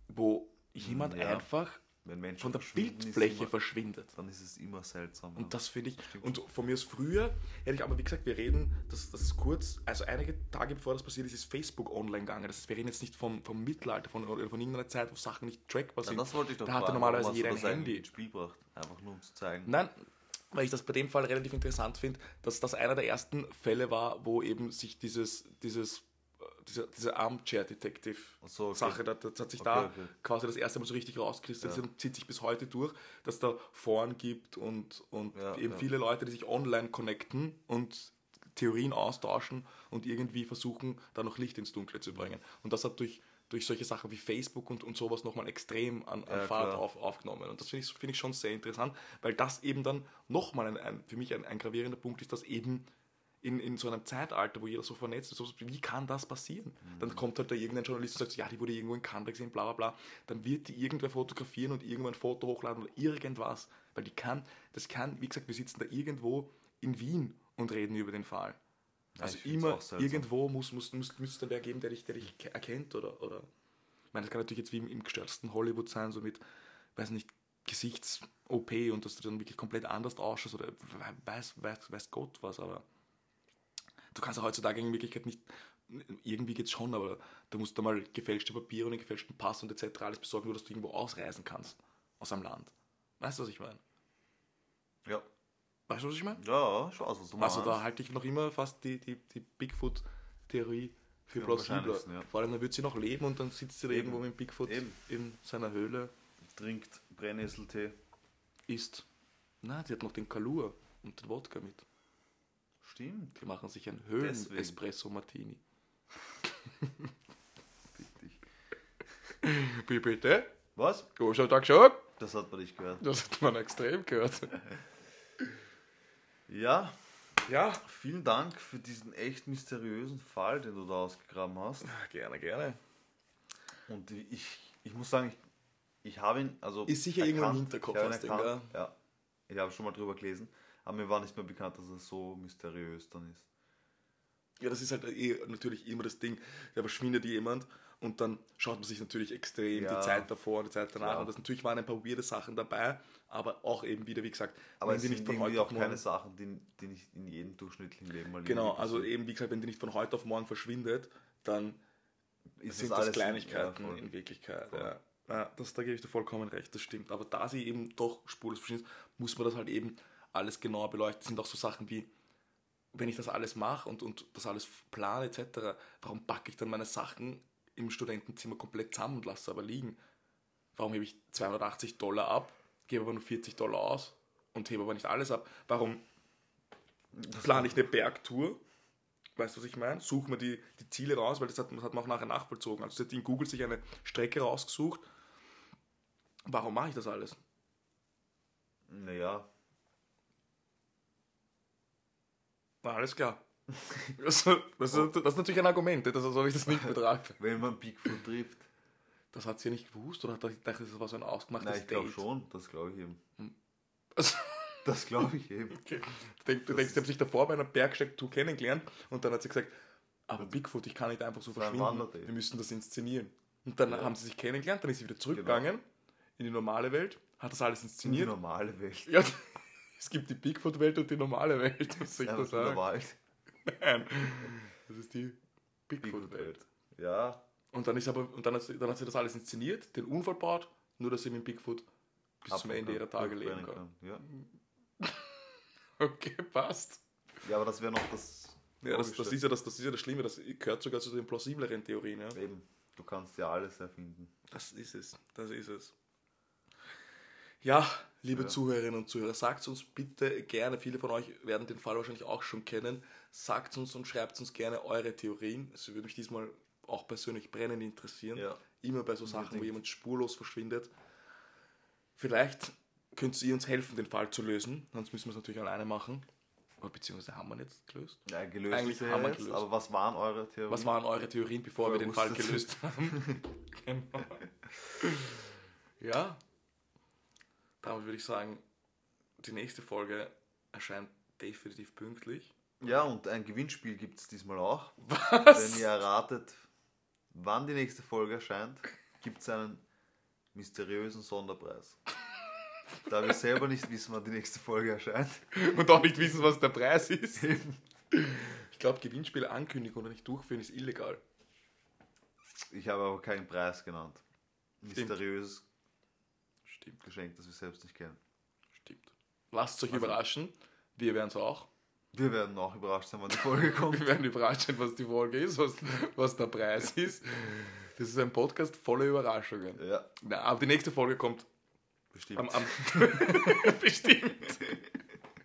[SPEAKER 1] wo jemand
[SPEAKER 2] ja.
[SPEAKER 1] einfach
[SPEAKER 2] Wenn Menschen
[SPEAKER 1] von der
[SPEAKER 2] ist
[SPEAKER 1] Bildfläche
[SPEAKER 2] immer,
[SPEAKER 1] verschwindet.
[SPEAKER 2] dann ist es immer seltsam.
[SPEAKER 1] Und das finde ich,
[SPEAKER 2] stimmt
[SPEAKER 1] und von mir aus früher, hätte ich aber wie gesagt, wir reden, das, das ist kurz, also einige Tage bevor das passiert ist, ist Facebook online gegangen. Das heißt, wir reden jetzt nicht vom, vom Mittelalter von, oder von irgendeiner Zeit, wo Sachen nicht trackbar
[SPEAKER 2] ja,
[SPEAKER 1] sind.
[SPEAKER 2] das wollte ich doch
[SPEAKER 1] da hatte normalerweise jeder ein
[SPEAKER 2] das
[SPEAKER 1] Handy.
[SPEAKER 2] ins Spiel gebracht. Einfach nur um zu zeigen.
[SPEAKER 1] Nein, weil ich das bei dem Fall relativ interessant finde, dass das einer der ersten Fälle war, wo eben sich dieses, dieses, diese, diese Armchair-Detective-Sache,
[SPEAKER 2] Ach so, okay.
[SPEAKER 1] das, hat sich
[SPEAKER 2] Okay,
[SPEAKER 1] da
[SPEAKER 2] okay.
[SPEAKER 1] quasi das erste Mal so richtig rauskristallisiert und zieht sich bis heute durch, dass da Foren gibt und, und
[SPEAKER 2] Ja,
[SPEAKER 1] eben
[SPEAKER 2] ja.
[SPEAKER 1] viele Leute, die sich online connecten und Theorien austauschen und irgendwie versuchen, da noch Licht ins Dunkle zu bringen. Und das hat durch, durch solche Sachen wie Facebook und, und sowas nochmal extrem an, an
[SPEAKER 2] Ja,
[SPEAKER 1] Fahrt auf, aufgenommen. Und das finde ich, finde ich schon sehr interessant, weil das eben dann nochmal ein, ein, für mich ein, ein gravierender Punkt ist, dass eben in, in so einem Zeitalter, wo jeder so vernetzt ist, so, wie kann das passieren? Dann kommt halt da irgendein Journalist und sagt, ja, die wurde irgendwo in Kanada gesehen, bla bla bla. Dann wird die irgendwer fotografieren und irgendwo ein Foto hochladen oder irgendwas. Weil die kann, das kann, wie gesagt, wir sitzen da irgendwo in Wien und reden über den Fall.
[SPEAKER 2] Ja,
[SPEAKER 1] Also immer irgendwo muss, muss, muss, müsste da wer geben, der dich, der dich ke- erkennt oder, oder. Ich meine, das kann natürlich jetzt wie im, im gestörtesten Hollywood sein, so mit, weiß nicht, Gesichts-OP und dass du dann wirklich komplett anders ausschaust oder weiß, weiß, weiß Gott was, aber du kannst ja heutzutage in Wirklichkeit nicht, irgendwie geht's schon, aber du musst da mal gefälschte Papiere und einen gefälschten Pass und etc. alles besorgen, nur dass du irgendwo ausreisen kannst aus einem Land. Weißt du, was ich meine?
[SPEAKER 2] Ja.
[SPEAKER 1] Weißt du, was ich meine?
[SPEAKER 2] Ja, ich weiß, was du meinst.
[SPEAKER 1] Also da halte ich noch immer fast die, die, die Bigfoot-Theorie für
[SPEAKER 2] Für
[SPEAKER 1] plausibler.
[SPEAKER 2] ja.
[SPEAKER 1] Vor allem, dann wird sie noch leben und dann sitzt sie da irgendwo mit Bigfoot
[SPEAKER 2] Eben.
[SPEAKER 1] in seiner Höhle,
[SPEAKER 2] Trinkt Brennnesseltee.
[SPEAKER 1] isst. Na, sie hat noch den Kalur. und den Wodka mit.
[SPEAKER 2] Stimmt.
[SPEAKER 1] Die machen sich einen. Höhen-Espresso-Martini.
[SPEAKER 2] Richtig.
[SPEAKER 1] Wie bitte?
[SPEAKER 2] Was?
[SPEAKER 1] Hast ja da geschaut?
[SPEAKER 2] Das hat man nicht gehört.
[SPEAKER 1] Das hat man extrem gehört. <laughs>
[SPEAKER 2] Ja,
[SPEAKER 1] Ja.
[SPEAKER 2] vielen Dank für diesen echt mysteriösen Fall, den du da ausgegraben hast.
[SPEAKER 1] Gerne, gerne.
[SPEAKER 2] Und ich, ich muss sagen, ich, ich habe ihn, also.
[SPEAKER 1] Ist sicher irgendwo im. Hinterkopf, das Ding,
[SPEAKER 2] erkannt, Ja. Ich habe schon mal drüber gelesen, aber mir war nicht mehr bekannt, dass es so mysteriös dann ist.
[SPEAKER 1] Ja, das ist halt eh natürlich immer das Ding. Da verschwindet jemand und dann schaut man sich natürlich extrem
[SPEAKER 2] Ja.
[SPEAKER 1] die Zeit davor und die Zeit danach.
[SPEAKER 2] Klar.
[SPEAKER 1] Und das natürlich waren ein paar weirde Sachen dabei, aber auch eben wieder, wie gesagt,
[SPEAKER 2] Aber
[SPEAKER 1] wenn
[SPEAKER 2] es
[SPEAKER 1] die
[SPEAKER 2] sind
[SPEAKER 1] nicht von heute auf
[SPEAKER 2] auch keine
[SPEAKER 1] morgen.
[SPEAKER 2] Sachen, die, die nicht in jedem durchschnittlichen Leben mal
[SPEAKER 1] Genau, also eben, wie gesagt, wenn die nicht von heute auf morgen verschwindet, dann
[SPEAKER 2] ist
[SPEAKER 1] sind
[SPEAKER 2] das
[SPEAKER 1] das Kleinigkeiten
[SPEAKER 2] ja, voll.
[SPEAKER 1] in Wirklichkeit. Ja. Ja, das, da gebe ich dir vollkommen recht, das stimmt. Aber da sie eben doch spurlos verschwindet, muss man das halt eben alles genauer beleuchten. Das sind auch so Sachen wie, wenn ich das alles mache und, und das alles plane etc., warum packe ich dann meine Sachen im Studentenzimmer komplett zusammen und lasse sie aber liegen? Warum hebe ich 280 Dollar ab, gebe aber nur 40 Dollar aus und hebe aber nicht alles ab? Warum plane ich eine Bergtour? Weißt du, was ich meine? Suche mir die, die Ziele raus, weil das hat, das hat man auch nachher nachvollzogen. Also sie hat in Google sich eine Strecke rausgesucht. Warum mache ich das alles?
[SPEAKER 2] Naja,
[SPEAKER 1] Na, alles klar. Das, das, das, das ist natürlich ein Argument, das soll ich das nicht <laughs> betrachten.
[SPEAKER 2] wenn man Bigfoot trifft.
[SPEAKER 1] Das hat sie ja nicht gewusst oder hat sie gedacht, das war so ein ausgemachtes
[SPEAKER 2] Nein, ich glaube schon, das glaube ich eben.
[SPEAKER 1] Also, <laughs>
[SPEAKER 2] Das glaube ich eben.
[SPEAKER 1] okay. Du denkst, du denkst, sie haben sich davor bei einer Bergsteigtour kennengelernt und dann hat sie gesagt, aber Bigfoot, ich kann nicht einfach so verschwinden, wir müssen das inszenieren. Und dann
[SPEAKER 2] Ja.
[SPEAKER 1] haben sie sich kennengelernt, dann ist sie wieder zurückgegangen in die normale Welt, hat das alles
[SPEAKER 2] In die
[SPEAKER 1] inszeniert.
[SPEAKER 2] normale Welt.
[SPEAKER 1] Ja, es gibt die Bigfoot-Welt und die normale Welt, <laughs> was soll ich
[SPEAKER 2] Ja,
[SPEAKER 1] da sagen?
[SPEAKER 2] Wald.
[SPEAKER 1] Nein, das ist die Bigfoot-Welt.
[SPEAKER 2] Bigfoot-Welt. Ja,
[SPEAKER 1] Und dann ist aber, und dann hat, sie, dann hat sie das alles inszeniert, den Unfall baut, nur dass sie mit Bigfoot bis zum
[SPEAKER 2] ab-
[SPEAKER 1] Ende ihrer Tage leben
[SPEAKER 2] durchbrennen
[SPEAKER 1] kann.
[SPEAKER 2] Ja. <laughs>
[SPEAKER 1] Okay, passt.
[SPEAKER 2] ja, aber das wäre noch das.
[SPEAKER 1] Ja, das, das, ist ja das, das ist ja das Schlimme, das gehört sogar zu den plausibleren Theorien. Ja?
[SPEAKER 2] Eben, du kannst ja alles erfinden.
[SPEAKER 1] Das ist es, das ist es. Ja, liebe
[SPEAKER 2] Ja.
[SPEAKER 1] Zuhörerinnen und Zuhörer, sagt uns bitte gerne, viele von euch werden den Fall wahrscheinlich auch schon kennen, sagt uns und schreibt uns gerne eure Theorien. Es würde mich diesmal auch persönlich brennend interessieren.
[SPEAKER 2] Ja.
[SPEAKER 1] Immer bei so Sachen, wo
[SPEAKER 2] Unbedingt.
[SPEAKER 1] jemand spurlos verschwindet. Vielleicht könnt ihr uns helfen, den Fall zu lösen, sonst müssen wir es natürlich alleine machen. Oder beziehungsweise haben wir ihn jetzt gelöst.
[SPEAKER 2] Ja, gelöst
[SPEAKER 1] Eigentlich haben wir gelöst.
[SPEAKER 2] aber was waren eure Theorien?
[SPEAKER 1] Was waren eure Theorien, bevor wir
[SPEAKER 2] Vorher
[SPEAKER 1] den Fall gelöst haben? <laughs> genau. Ja. Damit würde ich sagen, die nächste Folge erscheint definitiv pünktlich.
[SPEAKER 2] Ja, und ein Gewinnspiel gibt es diesmal auch.
[SPEAKER 1] Was?
[SPEAKER 2] Wenn ihr erratet, wann die nächste Folge erscheint, gibt es einen mysteriösen Sonderpreis. Da wir selber nicht wissen, wann die nächste Folge erscheint.
[SPEAKER 1] Und auch nicht wissen, was der Preis ist. Ich glaube, Gewinnspiele ankündigen oder nicht durchführen ist illegal.
[SPEAKER 2] Ich habe aber keinen Preis genannt. Mysteriöses
[SPEAKER 1] Stimmt,
[SPEAKER 2] Geschenk, das wir selbst nicht kennen.
[SPEAKER 1] stimmt. Lasst euch
[SPEAKER 2] Also-
[SPEAKER 1] überraschen. Wir werden es auch.
[SPEAKER 2] Wir werden auch überrascht sein, wann die Folge kommt. <laughs>
[SPEAKER 1] Wir werden überrascht sein, was die Folge ist, was, was der Preis ist. Das ist ein Podcast voller Überraschungen.
[SPEAKER 2] Ja,
[SPEAKER 1] Na, aber die nächste Folge kommt
[SPEAKER 2] bestimmt.
[SPEAKER 1] Am, am <laughs> Bestimmt.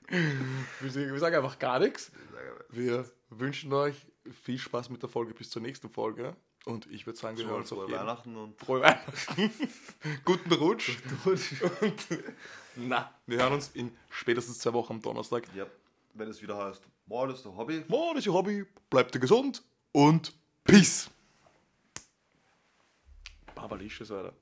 [SPEAKER 1] Wir sagen wir sagen einfach gar nichts. Wir wünschen euch viel Spaß mit der Folge bis zur nächsten Folge. Und ich würde sagen, wir hören
[SPEAKER 2] Frohe,
[SPEAKER 1] uns auf jeden
[SPEAKER 2] Weihnachten und
[SPEAKER 1] Frohe Weihnachten. <laughs> Guten Rutsch. Und <laughs> na, wir hören uns in spätestens zwei Wochen am Donnerstag.
[SPEAKER 2] ja, wenn es wieder heißt, Mord ist der Hobby.
[SPEAKER 1] Morgen ist ihr Hobby. Bleibt ihr gesund und Peace. Babalicious, Alter.